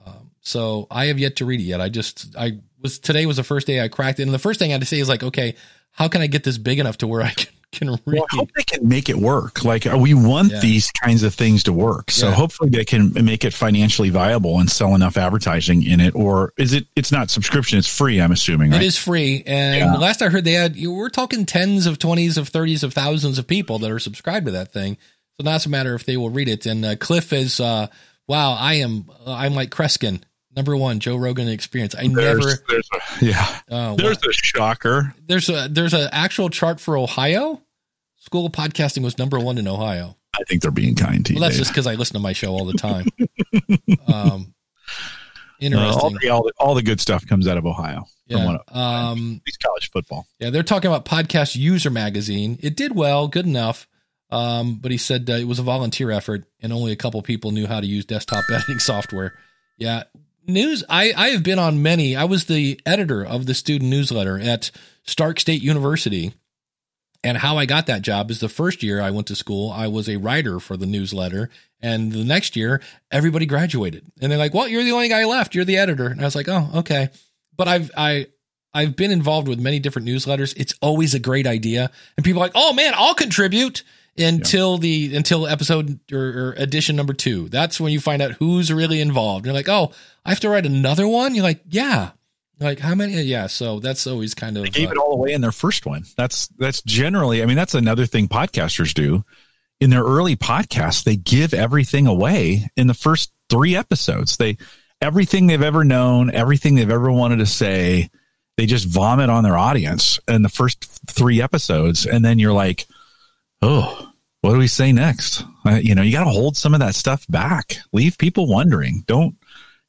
Um, so I have yet to read it yet. I just, I was, today was the first day I cracked it. And the first thing I had to say is like, okay, how can I get this big enough to where I can, can read? Well, I hope they can make it work. Like uh, we want Yeah. these kinds of things to work. So Yeah. hopefully they can make it financially viable and sell enough advertising in it. Or is it? It's not subscription. It's free. I'm assuming, right? It is free, and Yeah. last I heard, they had you we're talking tens of twenties of thirties of thousands of people that are subscribed to that thing. So now it's a matter if they will read it. And uh, Cliff is, uh, wow, I am, I'm like Kreskin, number one Joe Rogan experience. I never, There's, there's a, yeah. oh, There's wow. a shocker. there's a there's an actual chart for Ohio. School of Podcasting was number one in Ohio. I think they're being kind to you. Well, that's Dave. just because I listen to my show all the time. um, Uh, all, interesting. the, all, the, all the good stuff comes out of Ohio. yeah. what- Um, college football. Yeah, they're talking about Podcast User Magazine. It did well, good enough. Um, but he said uh, it was a volunteer effort, and only a couple people knew how to use desktop editing software. Yeah, news. I I have been on many. I was the editor of the student newsletter at Stark State University, and how I got that job is the first year I went to school, I was a writer for the newsletter, and the next year everybody graduated, and they're like, "Well, you're the only guy left. You're the editor," and I was like, "Oh, okay." But I've I I've been involved with many different newsletters. It's always a great idea, and people are like, "Oh man, I'll contribute." Until the until episode or, or edition number two, that's when you find out who's really involved. You're like, oh, I have to write another one. You're like, yeah, You're like how many? Yeah, so that's always kind of They gave uh, it all away in their first one. That's that's generally. I mean, that's another thing podcasters do. In their early podcasts, they give everything away in the first three episodes. They everything they've ever known, everything they've ever wanted to say, they just vomit on their audience in the first three episodes, and then you're like, oh. What do we say next? Uh, you know, you got to hold some of that stuff back. Leave people wondering. Don't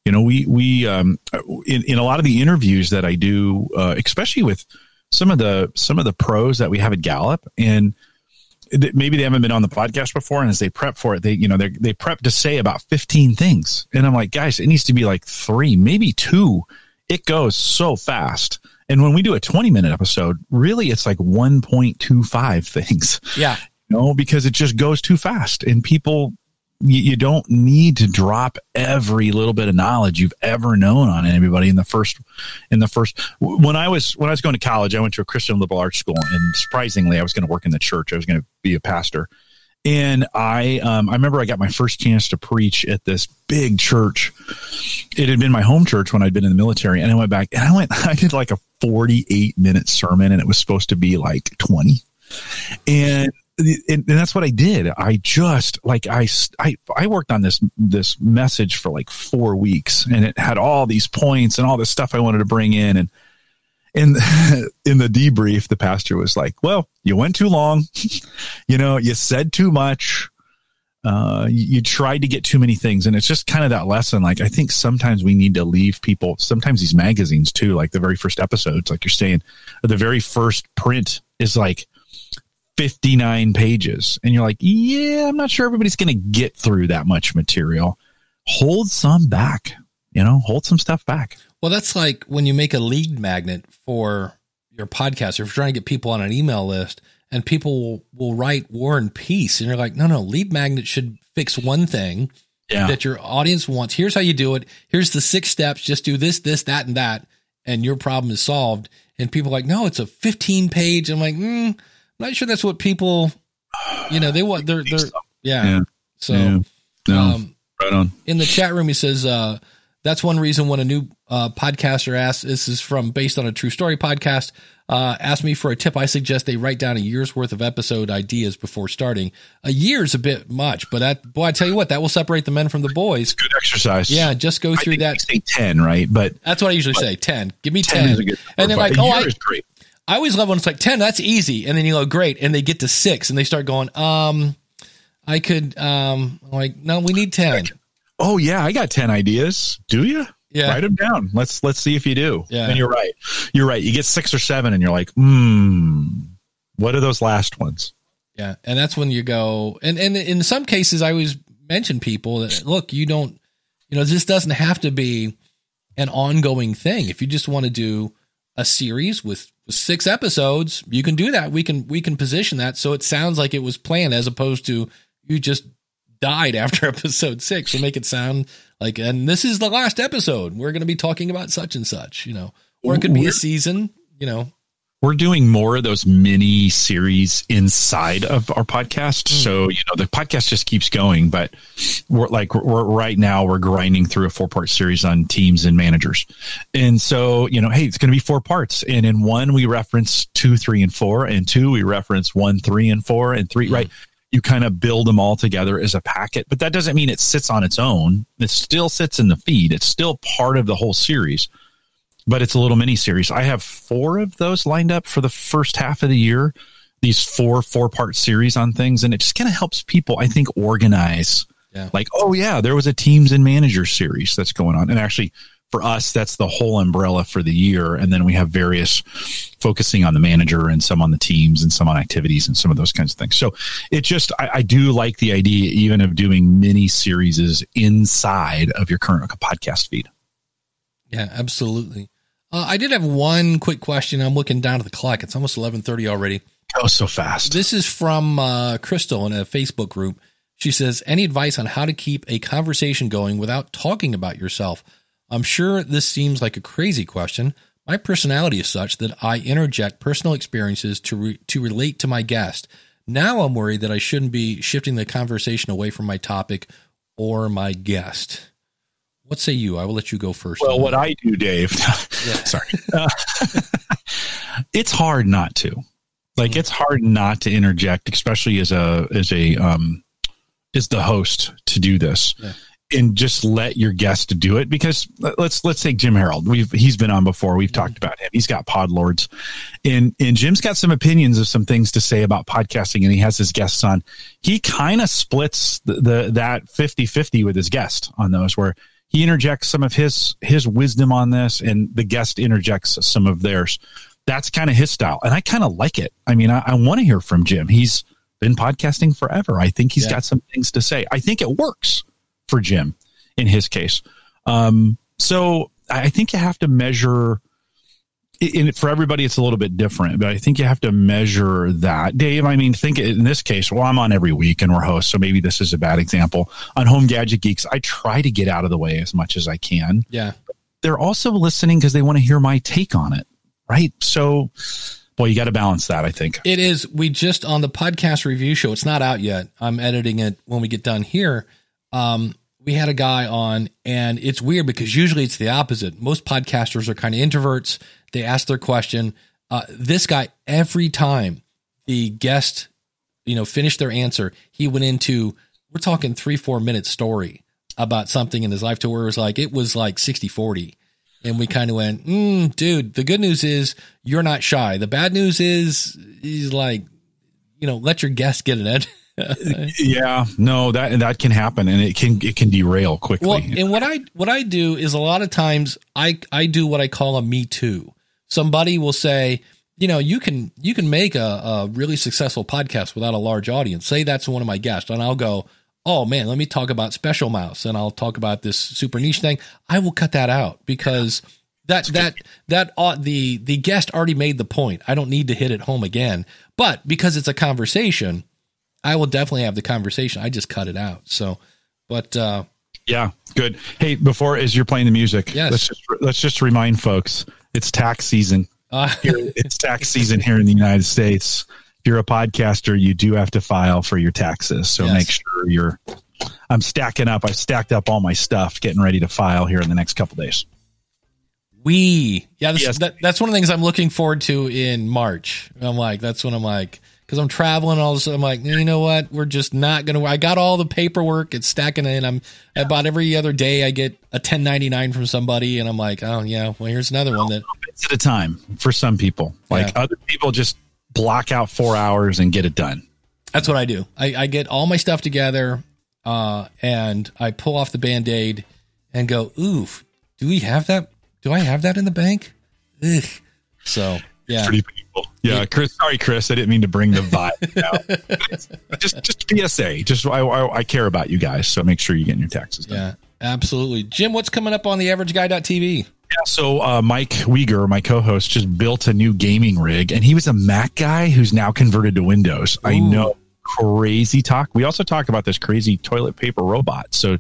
you know we we um in, in a lot of the interviews that i do uh, especially with some of the some of the pros that we have at gallup and maybe they haven't been on the podcast before and as they prep for it they you know they they prep to say about 15 things and i'm like guys it needs to be like three maybe two it goes so fast and when we do a 20 minute episode really it's like 1.25 things yeah. you know, because it just goes too fast and people, you, you don't need to drop every little bit of knowledge you've ever known on anybody in the first, in the first, when I was, when I was going to college, I went to a Christian liberal arts school and surprisingly, I was going to work in the church. I was going to be a pastor. And I, um, I remember I got my first chance to preach at this big church. It had been my home church when I'd been in the military, and I went back and I went. I did like a forty-eight minute sermon, and it was supposed to be like twenty and, and and that's what I did. I just like I I I worked on this this message for like four weeks, and it had all these points and all this stuff I wanted to bring in, and in in the debrief, the pastor was like, "Well, you went too long, you know, you said too much." Uh, you, you tried to get too many things, and it's just kind of that lesson. Like I think sometimes we need to leave people. Sometimes these magazines too, like the very first episodes, like you're saying, the very first print is like 59 pages and you're like yeah i'm not sure everybody's going to get through that much material hold some back you know hold some stuff back Well, that's like when you make a lead magnet for your podcast, or if you're trying to get people on an email list, and people will, will write War and Peace, and you're like, no, no, lead magnet should fix one thing yeah that your audience wants. Here's how you do it. Here's the six steps. Just do this, this, that, and that, and your problem is solved. And people are like, no, it's a 15 page. I'm like, mm, I'm not sure that's what people, you know, they want. They're, they're, yeah. Yeah. So, Yeah. no um, right on in the chat room, he says, uh, that's one reason when a new uh, podcaster asks, this is from based on a true story podcast, uh, ask me for a tip. I suggest they write down a year's worth of episode ideas before starting. A year's a bit much, but that, boy, I tell you what, that will separate the men from the boys. good exercise Yeah, just go I through that. say 10 right but That's what I usually say. 10. Give me 10 10. is a good and then like, oh, I, I always love when it's like 10, that's easy. And then you go, great. And they get to six and they start going, um, I could, um, like, no, we need 10. Oh yeah, I got 10 ideas. Do you? Yeah. Write them down. Let's let's see if you do. Yeah. And you're right. You're right. You get six or seven and you're like, hmm, what are those last ones? Yeah. And that's when you go, and, and in some cases, I always mention people that, look, you don't, you know, this doesn't have to be an ongoing thing. If you just want to do a series with, with six episodes, you can do that. We can, we can position that so it sounds like it was planned as opposed to you just died after episode six. We'll make it sound like, and this is the last episode. We're going to be talking about such and such, you know, or it could be a season, you know. We're doing more of those mini series inside of our podcast. Hmm. So, you know, the podcast just keeps going, but we're like, we're right now, we're grinding through a four part series on teams and managers. And so, you know, hey, it's going to be four parts. And in one, we reference two, three, and four. And two, we reference one, three, and four. And 3 hmm. right? You kind of build them all together as a packet, but that doesn't mean it sits on its own. It still sits in the feed. It's still part of the whole series but it's a little mini series. I have four of those lined up for the first half of the year. These four four part series on things, and it just kind of helps people, I think, organize. Yeah. Like, oh yeah, there was a teams and managers series that's going on, and actually for us, that's the whole umbrella for the year. And then we have various focusing on the manager and some on the teams and some on activities and some of those kinds of things. So it just, I, I do like the idea even of doing mini series inside of your current podcast feed. Yeah, absolutely. Uh, I did have one quick question. I'm looking down at the clock. It's almost 11:30 already. Oh, so fast. This is from uh, Crystal in a Facebook group. She says, "Any advice on how to keep a conversation going without talking about yourself?" I'm sure this seems like a crazy question. My personality is such that I interject personal experiences to re- to relate to my guest. Now I'm worried that I shouldn't be shifting the conversation away from my topic or my guest. What say you? I will let you go first. Well, what I do, Dave. Sorry. Uh, it's hard not to. Like it's hard not to interject, especially as a as a um as the host to do this. Yeah. And just let your guest do it because let- let's let's take Jim Harold. We've he's been on before. We've talked about him. He's got pod lords, and and Jim's got some opinions of some things to say about podcasting, and he has his guests on. He kind of splits the, the that 50-50 with his guest on those where he interjects some of his his wisdom on this and the guest interjects some of theirs that's kind of his style and i kind of like it i mean i, I want to hear from jim he's been podcasting forever i think he's Yeah. got some things to say i think it works for jim in his case um, so i think you have to measure and for everybody it's a little bit different but i think you have to measure that dave i mean think in this case well i'm on every week and we're hosts so maybe this is a bad example on home gadget geeks i try to get out of the way as much as i can yeah, they're also listening because they want to hear my take on it right so boy you got to balance that i think It is. We just on the podcast review show. It's not out yet. I'm editing it when we get done here. Um, we had a guy on, and it's weird because usually it's the opposite. Most podcasters are kind of introverts. They ask their question. Uh, this guy, every time the guest, you know, finished their answer, he went into we're talking three, four minute story about something in his life to where it was like it was like 60 40 and we kind of went, mm, dude, the good news is you're not shy. The bad news is he's like, you know, let your guest get it. yeah no that that can happen and it can it can derail quickly well, and what I what I do is a lot of times I I do what I call a me too. Somebody will say, you know, you can you can make a, a really successful podcast without a large audience. Say that's one of my guests, and I'll go, oh man, let me talk about Special Mouse, and I'll talk about this super niche thing. I will cut that out because that that that uh, the the guest already made the point. I don't need to hit it home again. But because it's a conversation, I will definitely have the conversation. I just cut it out. So, but uh, Yeah, good. Hey, before as you're playing the music, Yes. let's just let's just remind folks it's tax season. uh, Here, it's tax season here in the United States. If you're a podcaster, you do have to file for your taxes. So Yes. make sure you're. I'm stacking up. I've stacked up all my stuff, getting ready to file here in the next couple days. We, yeah, this, Yes. that, that's one of the things I'm looking forward to in March. I'm like, that's when I'm like, because I'm traveling, all this. I'm like, you know what? We're just not gonna. I got all the paperwork. It's stacking in. I'm about every other day. I get a 1099 from somebody, and I'm like, oh yeah, well here's another one that at a time for some people. Like Yeah. other people just block out four hours and get it done. That's what I do. I, I get all my stuff together, uh, and I pull off the band aid and go, "Oof, do we have that? Do I have that in the bank?" Ugh. So yeah, Pretty. Yeah, Chris. Sorry, Chris. I didn't mean to bring the vibe. out. just, just PSA. Just I, I, I care about you guys, so make sure you get in your taxes done. yeah, absolutely. Jim, what's coming up on the Average AverageGuy.tv? Yeah, so uh, Mike Wieger, my co-host, just built a new gaming rig, and he was a Mac guy who's now converted to Windows. I know, crazy talk. We also talk about this crazy toilet paper robot. So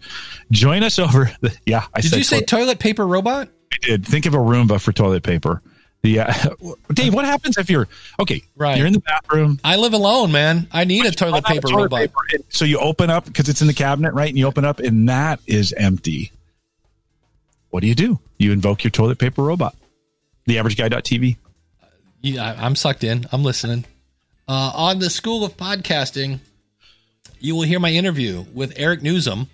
join us over. The, yeah, I Did said you say toilet- toilet paper robot? I did. Think of a Roomba for toilet paper. Uh, Dave, what happens if you're okay? Right. you're in the bathroom. I live alone, man. I need a toilet Run out of paper toilet robot. paper. So you open up because it's in the cabinet, right? And you open up, and that is empty. What do you do? You invoke your toilet paper robot. The average guy.tv. Yeah, I'm sucked in. I'm listening. Uh, on the School of Podcasting, you will hear my interview with Eric Nuzum,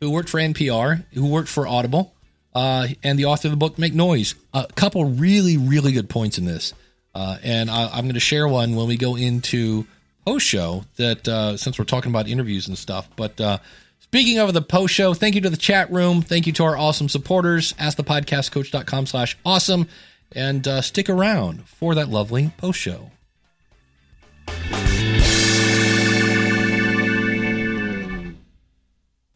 who worked for NPR, who worked for Audible, uh, and the author of the book Make Noise. A couple really, really good points in this. Uh, and I, I'm going to share one when we go into post show that uh, since we're talking about interviews and stuff. But uh, speaking of the post show, thank you to the chat room. Thank you to our awesome supporters. AskThePodcastCoach.com slash awesome. And uh, stick around for that lovely post show.